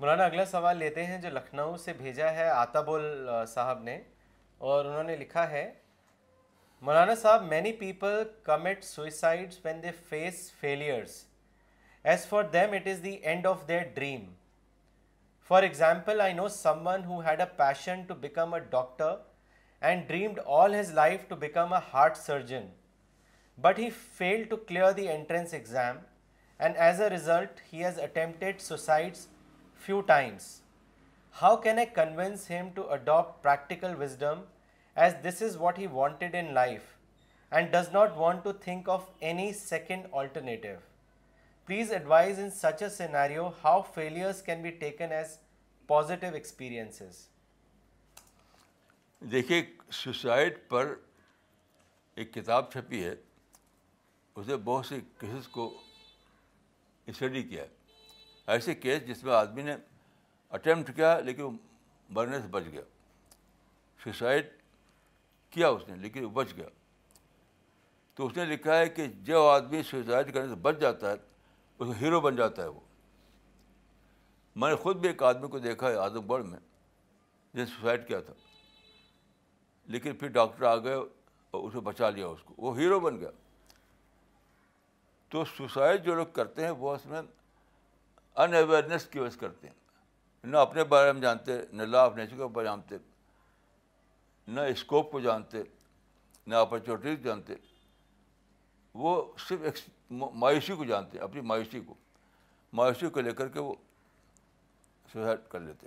مولانا اگلا سوال لیتے ہیں جو لکھنؤ سے بھیجا ہے آتاب صاحب نے اور انہوں نے لکھا ہے مولانا صاحب many people commit suicides when they face failures as for them it is the end of their dream for example I know someone who had a passion to become a doctor and dreamed all his life to become a heart surgeon but he fail to clear the entrance exam and as a result he has attempted suicides few times how can I convince him to adopt practical wisdom as this is what he wanted in life and does not want to think of any second alternative please advise in such a scenario how failures can be taken as positive experiences دیکھیے suicide پر ایک کتاب چھپی ہے اسے بہت سے cases کو اسٹڈی کیا ہے ایسے کیس جس میں آدمی نے اٹمپٹ کیا لیکن وہ مرنے سے بچ گیا سوسائڈ کیا اس نے لیکن وہ بچ گیا تو اس نے لکھا ہے کہ جو آدمی سوسائڈ کرنے سے بچ جاتا ہے اس کو ہیرو بن جاتا ہے وہ میں نے خود بھی ایک آدمی کو دیکھا ہے اعظم گڑھ میں جس نے سوسائڈ کیا تھا لیکن پھر ڈاکٹر آ گئے اور اسے بچا لیا اس کو وہ ہیرو بن گیا تو سوسائڈ جو لوگ کرتے ہیں وہ اس میں ان اویئرنیس کی وجہ کرتے ہیں نہ اپنے بارے میں جانتے نہ لا آف نیچر کے بارے جانتے نہ اسکوپ کو جانتے نہ اپرچونیٹی کو جانتے وہ صرف مایوسی کو جانتے اپنی مایوسی کو مایوسی کو لے کر کے وہ سوسائڈ کر لیتے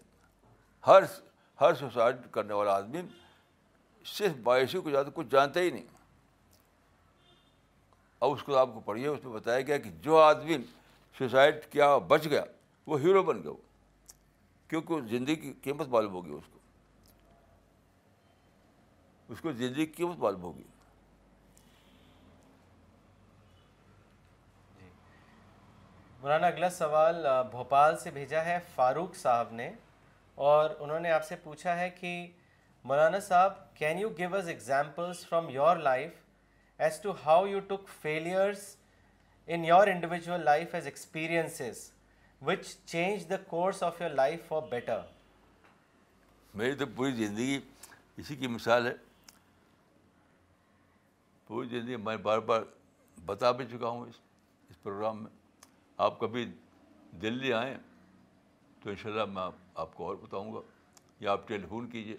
ہر ہر سوسائڈ کرنے والا آدمی صرف مایوسی کو جانتے کچھ جانتے ہی نہیں اب اس کتاب کو پڑھیے اس میں بتایا گیا کہ جو آدمی سوسائڈ کیا بچ گیا وہ ہیرو بن گیا وہ کیونکہ زندگی کی قیمت معلوم ہوگی اس کو اس کو زندگی کی قیمت معلوم ہوگی جی۔ مولانا اگلا سوال بھوپال سے بھیجا ہے فاروق صاحب نے اور انہوں نے آپ سے پوچھا ہے کہ مولانا صاحب can you give us examples from your life as to how you took failures in your individual life as experience which change the course of your life for better میری تو پوری زندگی اسی کی مثال ہے پوری زندگی میں بار بار بتا بھی چکا ہوں اس اس پروگرام میں آپ کبھی دلی آئیں تو ان شاء اللہ میں آپ کو اور بتاؤں گا یا آپ ٹیلیفون کیجیے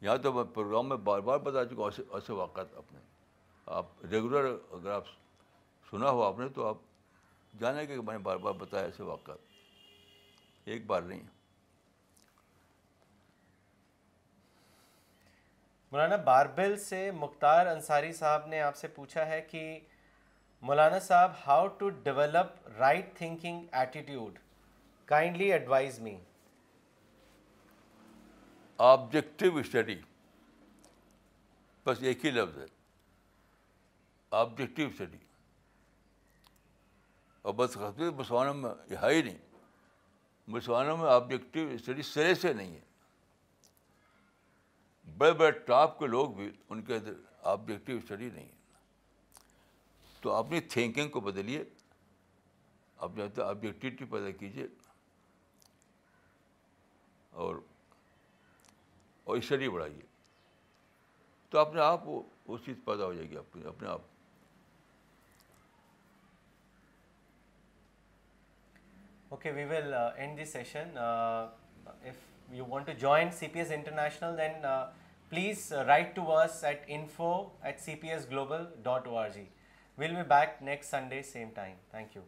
یا تو میں پروگرام میں بار بار بتا چکا ہوں ایسے واقعات اپنے آپ ریگولر اگر آپ سنا ہو آپ نے تو آپ جانیں گے کہ میں نے بار بار بتایا ایسے واقعات ایک بار نہیں مولانا باربل سے مختار انصاری صاحب نے آپ سے پوچھا ہے کہ مولانا صاحب how to develop right thinking attitude kindly advise me objective study بس ایک ہی لفظ ہے آبجیکٹو اسٹڈی اور مسلمانوں میں یہ ہے ہی نہیں مسلمانوں میں آبجیکٹو اسٹڈی سرے سے نہیں ہے بڑے بڑے ٹاپ کے لوگ بھی ان کے اندر آبجیکٹیو اسٹڈی نہیں ہے تو اپنی تھنکنگ کو بدلیے اپنے اندر آبجیکٹیوٹی پیدا کیجیے اور اسٹڈی بڑھائیے تو اپنے آپ وہ چیز پیدا ہو جائے گی اپنے آپ Okay, we will uh, end this session. Uh, if you want to join CPS International, then uh, please write to us at info@cpsglobal.org. We'll be back next Sunday, same time. Thank you.